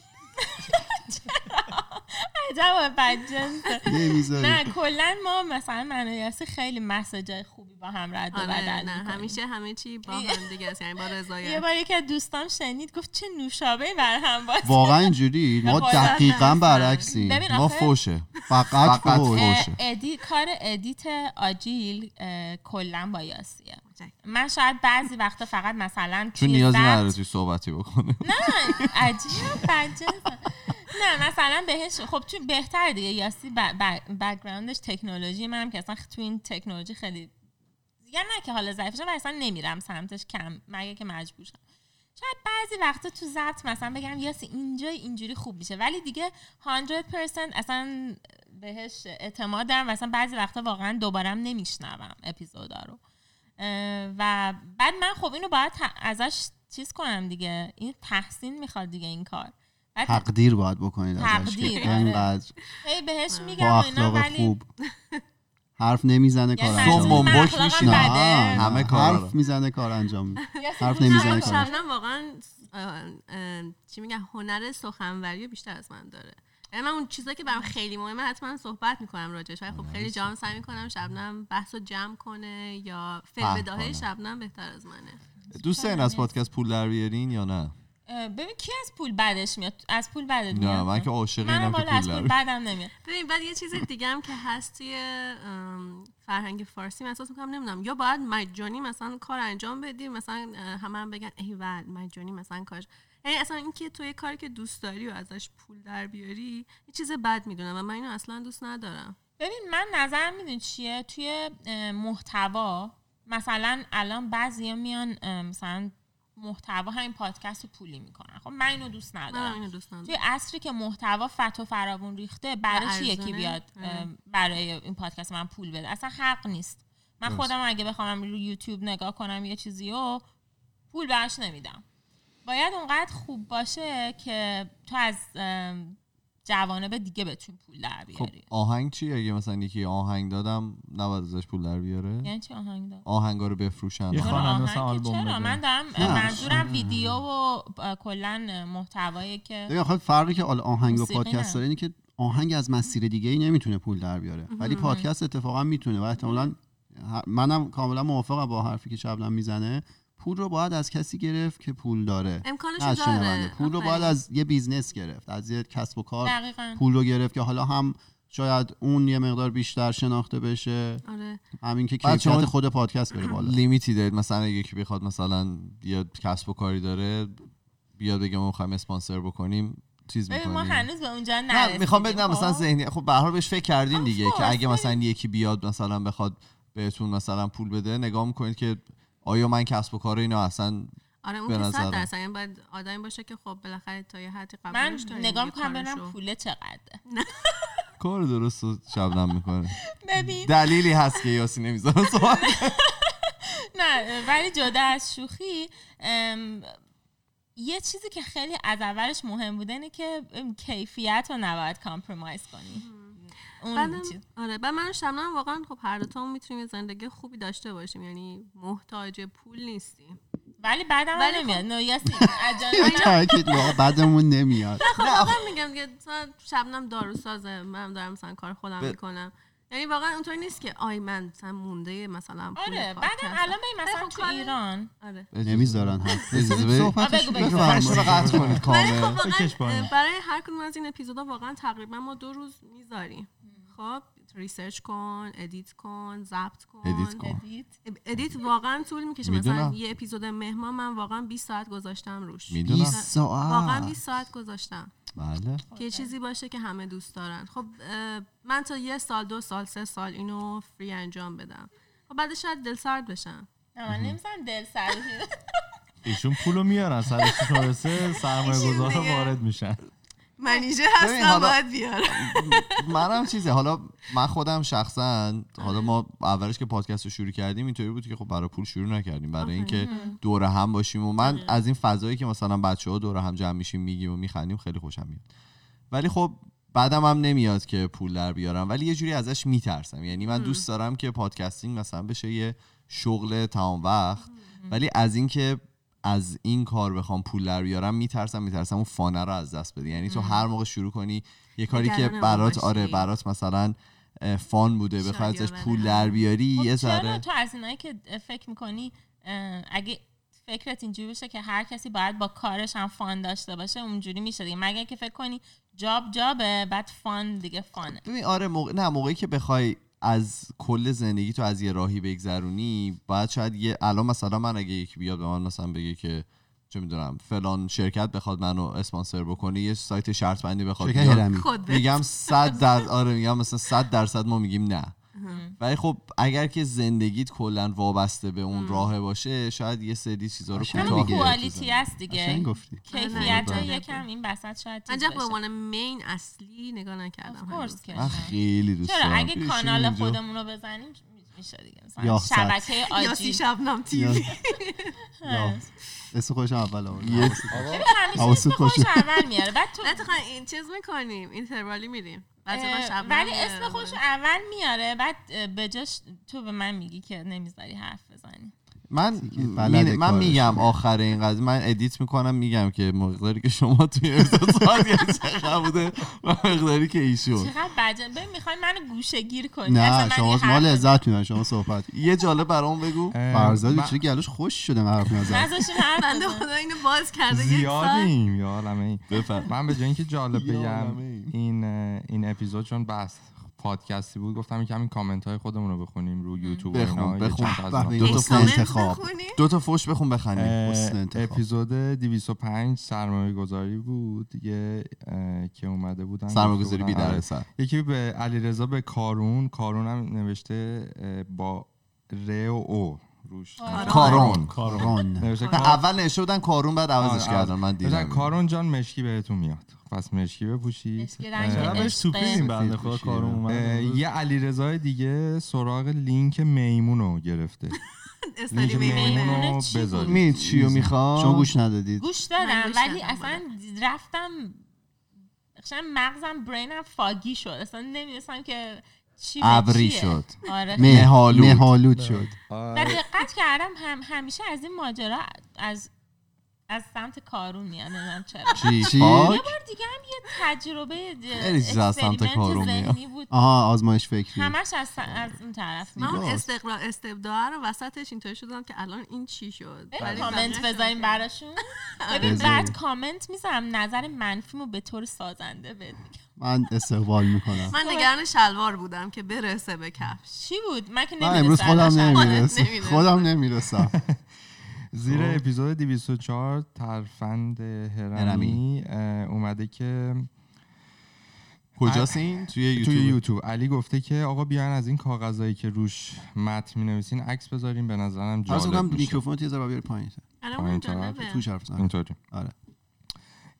عجب بدجنسه نمی‌ذاری نه کلا ما مثلا من و یاسی خیلی مسیجای خوبی با هم رد و آره بدل نه. همیشه همه چی با هم دیگه است یعنی با یه رضایت بار یکی از دوستام شنید گفت چه نوشابه بر هم باز واقعا اینجوری (laughs) ما دقیقا. برعکسیم ما فوشه فقط فقط فوش. فوشه. ادی کار edit آجیل کلا با یاسیه. من شاید بعضی وقتا فقط مثلا چون نیازی نداره توی صحبتی بکنه. نه عجیب. نه مثلا بهش خب تو بهتر دیگه. یاسی background ش تکنولوژی منم که اصلا تو این تکنولوژی خیلی دیگه نه که حالا ضعیفشم و اصلا نمیرم سمتش کم مگه که مجبور شم. شاید بعضی وقتا تو ضبط مثلا بگم یاسی اینجا اینجوری خوب میشه ولی دیگه 100% اصلا بهش اعتماد دارم و اصلا بعضی وقتا واقعا دوبارم نمیشنوم اپیزودا رو. و بعد من خب اینو باید ازش چیز کنم دیگه. این تحسین می‌خواد دیگه این کار. بعد تقدیر باید بکنید ازش تقدیر، آره. اینقدر هی بهش با میگم اینا ولی خوب. حرف نمی‌زنه کار انجام همه کارا رو. حرف می‌زنه کار انجام میده. حرف نمی‌زنه کار. شبنم واقعا چی میگن هنر سخنوری بیشتر از من داره. من اون چیزایی که برام خیلی مهمه حتما صحبت می‌کنم راجعش. ولی خب خیلی جام سعی می‌کنم شبنم بحث رو جمع کنه یا فیلم فهم بداهه. شبنم بهتر از منه. دوست دارین از پادکست پول در بیارین یا نه؟ ببین کی از پول بعدش میاد؟ از پول بعدت نه میاد من که عاشق من اینم که والا از پول پول بعدم نمیاد. ببین بعد یه چیز دیگه هم که هست توی فرهنگ فارسی من احساس می‌کنم نمی‌دونم. یا باید مجانی مثلا کار انجام بدی مثلا همه هم بگن ایول مجانی مثلا کارش. یعنی اصلا اینکه تو یه کاری که دوست داری و ازش پول در بیاری یه چیز بد می‌دونم و من اینو اصلا دوست ندارم. ببین من نظرم می‌دونی چیه؟ توی محتوا مثلا الان بعضیا میان مثلا محتوا همین پادکست رو پولی می‌کنن. خب من اینو دوست من ندارم. اینو دوست ندارم. توی عصری که محتوا فت و فراوون ریخته برای چی یکی. بیاد آره. برای این پادکست من پول بده؟ اصلا حق نیست. من. خودم اگه بخوام رو یوتیوب نگاه کنم یه چیزی رو پول براش نمیدم. باید اونقدر خوب باشه که تو از جوانب دیگه بتون پول در خب بیاری. آهنگ چی؟ اگه مثلا یکی آهنگ دادم نباید ازش پول در بیاره؟ یعنی چی آهنگ دار آهنگا رو بفروشن. یه خواننده مثلا آلبوم چرا؟ بده. من دارم. منظورم ویدیو و کلا محتوایی که آخه فرقی که آهنگ و پادکست. داره اینه که آهنگ از مسیر دیگه ای نمی‌تونه پول در بیاره. ولی پادکست اتفاقا می‌تونه و احتمالاً منم کاملا موافقم با حرفی که شبنم می‌زنه. پول رو باید از کسی گرفت که پول داره. امکانش از داره. پول رو باید. از یه business گرفت از یه کسب و کار دقیقا. پول رو گرفت که حالا هم شاید اون یه مقدار بیشتر شناخته بشه. آره. همین که کیفیت شما خود پادکست بره بالا. (clears throat) limit ی دارید. مثلا یکی بخواد مثلا یه کسب و کاری داره بیاد بگه ما می‌خوایم اسپانسر بکنیم چیز ببین ما می‌کنیم. هنوز به اونجا نه نرسیدیم می‌خوام بدونم مثلا خب؟ ذهنی خب به هر حال بهش فکر کردین دیگه که. اگه مثلا یکی بیاد مثلا بخواد بهتون مثلا پول بده نگاه می‌کنید که آیا من کسب و کار اینو اصلا آره اون به که. صد درصد یعنی باید آدمی باشه که خب بالاخره تا یه حدی من قبولش داریم نگاه می‌کنم. ببینم پوله چقدره. کار درست رو شبنم می‌کنه. ببین. دلیلی هست که یاسی نمی‌ذاره صحبت نه ولی جدا از شوخی یه چیزی که خیلی از اولش مهم بوده اینه که کیفیت رو نباید کامپرمایز کنی. اون چیز. آره بعد من و شبنم واقعا خب هر دوتا می‌تونیم یه زندگی خوبی داشته باشیم یعنی محتاج پول نیستیم ولی بعدم ولی خب- نمیاد نه یاسی عجله. تاکید واقعا بعدمون نمیاد. خب واقعا میگم که مثلا شبنم داروسازه من دارم مثلا کار خودم می‌کنم. یعنی واقعا اونطوری نیست که آی من مثلا مونده مثلا پول آره. بعدم الان ببین مثلا خب تو ایران آره. نمی‌ذارن. صحبتش خب برای هر کدوم از این اپیزودا واقعا تقریبا ما دو روز می‌ذاریم. خب research کن edit کن ضبط کن edit کن. edit edit واقعا طول می‌کشه. مثلا. یه اپیزود مهمان من واقعا 20 ساعت گذاشتم روش. می‌دونم. 20 ساعت. واقعا 20 ساعت گذاشتم. بله. که یه چیزی باشه که همه دوست دارن. خب من تا یه سال دو سال سه سال اینو free انجام بدم. خب بعدش شاید دل سرد بشم. نه من نمی‌زنم دل سردی ایشون پولو میارن. سر چیش برسه سرمایه گذار. وارد میشن. منیجر هستم باید بیارم. منم چیزه حالا من خودم شخصا حالا ما اولش که پادکست رو شروع کردیم اینطوری بود که خب برای پول شروع نکردیم برای اینکه دور هم باشیم و من از این فضایی که مثلا بچه ها دور هم جمع میشیم میگیم و میخندیم خیلی خوشم میاد. ولی خب بعدم هم نمیاد که پول در بیارم ولی یه جوری ازش میترسم. یعنی من دوست دارم که پادکستینگ مثلا بشه یه شغل تمام وقت ولی از اینکه از این کار بخوام پول در بیارم میترسم میترسم اون فانه رو از دست بده یعنی تو هر موقع شروع کنی یه کاری که برات. آره برات مثلا فان بوده بخوای ازش. پول در بیاری خب یه ذره تو از اینایی که فکر می‌کنی اگه فکرت اینجوری بشه که هر کسی باید با کارش هم فان داشته باشه اونجوری میشه دیگه مگر که فکر کنی جاب جابه بعد فان دیگه فانه ببین آره موقع... نه موقعی که بخوای از کل زندگی تو از یه راهی بگذرونی باید شاید یه الان مثلا من اگه یکی بیاد به من مثلا بگه که چه می‌دونم فلان شرکت بخواد منو اسپانسر بکنه یه سایت شرط بندی بخواد میگم 100 در (laughs) آره میگم مثلا 100 درصد ما میگیم نه. ولی خب اگر که زندگیت کلا وابسته به اون راه باشه شاید یه سری چیزا رو کوتاه کوالیتی. هست دیگه. گفتی. کیفیت آره. یکم این وسط شاید من به. عنوان مین اصلی نگاه نکردم خیلی دوست چرا؟ دارم. اگه کانال. خودمون رو بزنیم میشه دیگه؟ مثلا. شبکه یاسی آجی شبنم (laughs) یا- TV. اسم خودش اول آورد. همیشه اسم خودش. اول میاره. بعد تو نه تو این چیز می‌کنیم. interval ی میریم. ولی. اسم خودش رو اول میاره بعد به جاش تو به من میگی که نمی‌ذاری حرف بزنی من من کارش. میگم آخر این قضیه. من edit می‌کنم میگم که مقداری که شما توی کردید چقدر بوده و مقداری که ایشون چقدر بجن ببین می‌خوای منو گوشه گیر کنی. نه من شما یه ما حرف لذت می‌برین شما صحبت یه جالب برام بگو. فرزاد من- چه گلوش خوش شده من حرف نزد نذاشتین حرف بنده. خدا اینو باز کرده زیادیم یا عالمه من به جای اینکه جالب بگم. این این اپیزود چون بحث پادکستی بود گفتم که همین کامنت های خودمون رو بخونیم رو یوتیوب بخون، بخون. دو تا کامنت انتخاب. دو تا فوش بخون بخندیم. اپیزود 205 سرمایه گذاری بود. یه اه، که اومده بودن سرمایه‌گذاری گفته بی بودن، آره. سر یکی به علیرضا به کارون. کارون هم نوشته با ر و او. روش. آره. کارون. کارون. کار- اول نوشته بودن کارون بعد عوضش آره، کردن. من دیدم. کارون جان مشکی بهتون میاد. پس مشکی بپوشید. مشکی رنگ اه، چقدر بهش عشق. سوپیدیم بنده خدا سفید کارو پوشیده. اومد. یه علیرضا دیگه سراغ لینک میمون رو گرفته. لینک میمونه میمون چی؟ بذارید. می چیو می‌خوام؟ شما گوش ندادید. گوش دادم ولی اصلا رفتم مغزم برینم فاگی شد. اصلا نمی‌دونستم که ابری. شد آره مه- مه‌آلود. مه‌آلود شد و دقت کردم هم همیشه از این ماجرا از از سمت کارون میاد نمی‌دونم چرا؟ چی؟ یه بار دیگه هم یه تجربه خیلی چیزا از سمت کارون میاد. آها آزمایش فکری. همش از, از اون طرف من اون زیباست. استقلال استبداع رو وسطش اینطوری شدم که الان این چی شد؟ کامنت بذاریم. براشون. (laughs) ببین بذاریم. بعد کامنت می‌ذارم نظر منفیمو به طور سازنده میگم. من استقبال می‌کنم. من نگران شلوار بودم که برسه به کفش. چی بود؟ من که من امروز خودم نمی‌رسم. خودم (laughs) نمی‌رسم. زیر خب. اپیزود 204 ترفند هرمی اومده که کجاست این؟ توی یوتیوب توی یوتیوب. علی گفته که آقا بیاین از این کاغذایی که روش متن می نویسین عکس بذاریم به نظرم جالب میشه. میکروفون یه ذره بیاری پایین. الان. تو حرف اینطوری. آره.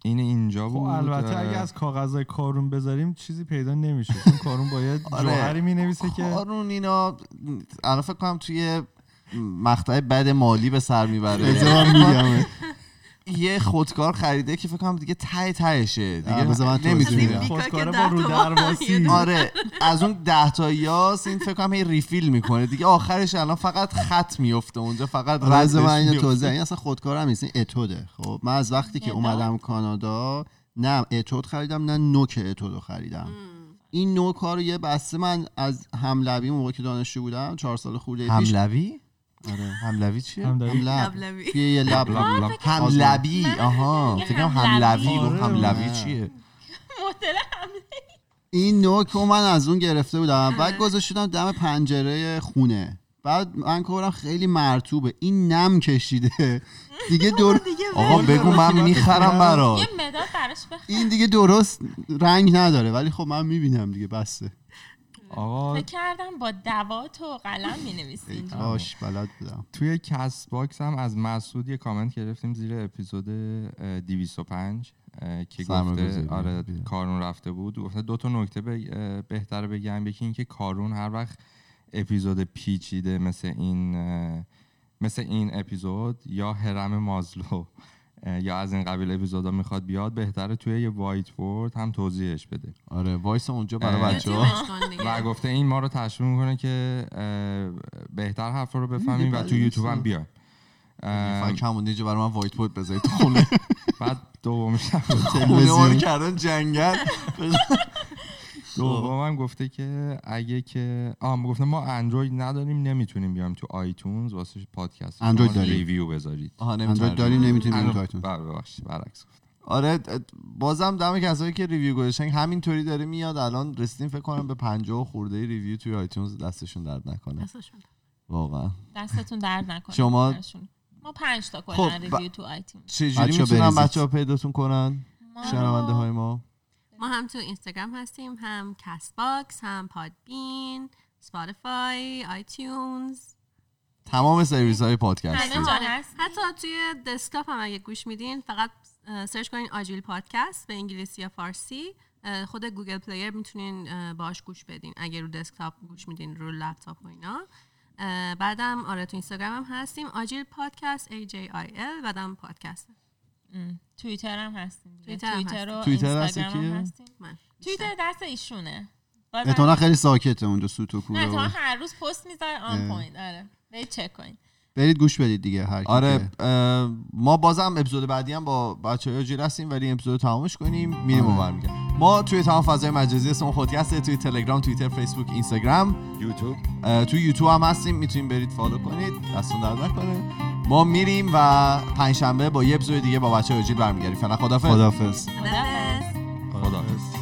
این اینجا خب بود البته اگه از کاغذهای کارون بذاریم چیزی پیدا نمیشه. چون کارون باید (laughs) آره. جوهری می نویسه که کارون اینا الان فکر کنم توی مقطع بد مالی به سر می‌بره. (laughs) یه خودکار خریده که فکر کنم دیگه ته تهشه. آه، دیگه که خودکاره ده با رو درواسی. آره از اون ده تا یاس این فکر کنم هی ریفیل می‌کنه. دیگه آخرش الان فقط خط میفته اونجا فقط آره، بذار من اینو. توضیح این اصلا خودکار هم نیست این اتوده. خب من از وقتی که؟ اومدم کانادا نه اتود خریدم نه نوک اتود رو خریدم این نوک ها رو یه بسته من از هملبی موقع که دانشجو بودم چهار سال خورده پیش هملوی آره. هملوی چیه؟ توی یه لب. لب. لب. هملبی من آها. میگه فکر کنم هملوی. هملوی گفت آره. هملوی نه. چیه؟ مدل این نوک رو من از اون گرفته بودم بعد آره. گذاشتم دم پنجره خونه. بعد من کارم خیلی مرتوبه. این نم کشیده. (laughs) دیگه دور آقا بگو من می‌خرم برات. یه مداد براش بخر این دیگه درست رنگ نداره. ولی خب من می‌بینم دیگه. بسته. آقا. فکر کردم با دوات و قلم می ای نویسین کاش بلد بودم. توی کست باکس هم از مسعود یه کامنت گرفتیم زیر اپیزود اه، 205 اه، که. گفته آره. کارون رفته بود. گفته دو تا نکته بهتره بگم. یکی اینکه کارون هر وقت اپیزود پیچیده مثل این مثل این اپیزود یا هرم مازلو. یا از این قبیل اپیزودا می‌خواد بیاد بهتره توی یه whiteboard هم توضیحش بده. آره وایس اونجا برای. بچه. و گفته این ما رو تشویق می‌کنه که بهتر حرف رو بفهمیم و بله، تو یوتیوب هم. بیایم. اه، فکر همون اینجا برای من whiteboard بذارید تو خونه. (laughs) بعد (laughs) ما رو تلویزیون کردن جنگل. (laughs) دومم گفته که اگه که آه گفته ما اندروید نداریم نمی‌تونیم بیایم تو آیتونز واسه پادکست اندروید داریم. review بذارید. اندروید. داریم نمی‌تونیم بریم تو اندروید- آیتون بله برعکس گفتم. آره بازم دم کسایی که review گذاشتن همینطوری داره میاد. الان رسیدیم فکر کنم به 50 خورده review توی آیتونز دستشون درد نکنه. دستشون. واقعا. دستتون درد نکنه. شما-. ما پنج تا خب، کلا ب- review تو آیتیون چجوری بچه‌ها می‌تونن بریزید. بچه ها پیداتون کنن؟ شنونده های ما؟ ما هم تو اینستاگرام هستیم هم کست باکس هم پادبین سپاتیفای آیتیونز تمام سرویس های پادکست هست حتی توی دسکتاپ هم اگه گوش میدین فقط search کنین آجیل پادکست به انگلیسی یا فارسی. خود گوگل پلیر می‌تونین باش گوش بدین اگه رو دسکتاپ گوش میدین رو لپتاپ و اینا. بعدم آره تو اینستاگرام هم هستیم. آجیل پادکست A J I L بعدم پادکست. توییتر هم هستیم دیگه. توییتر و اینستاگرام هم؟ هستیم. توییتر دست ایشونه. احتمالا خیلی ساکته اونجا سوت و نه کوره و- هر روز پست می‌ذاره on. point. آره. برید چک کنید. برید گوش بدید دیگه هر کی آره ما بازم اپیزود بعدی هم با بچه های هستیم ولی این اپیزود رو تمامش کنیم میریم آره. و برمیگردیم ما توی تمام فضای مجازی اسم پادکسته توی تلگرام توییتر فیسبوک اینستاگرام یوتیوب. توی یوتیوب هم هستیم می‌تونیم برید فالو کنید دستون درد نکنه. ما میریم و پنجشنبه با یه اپیزود دیگه با بچه های برمیگردیم. فعلا خدافظ خدافظ خداحافظ.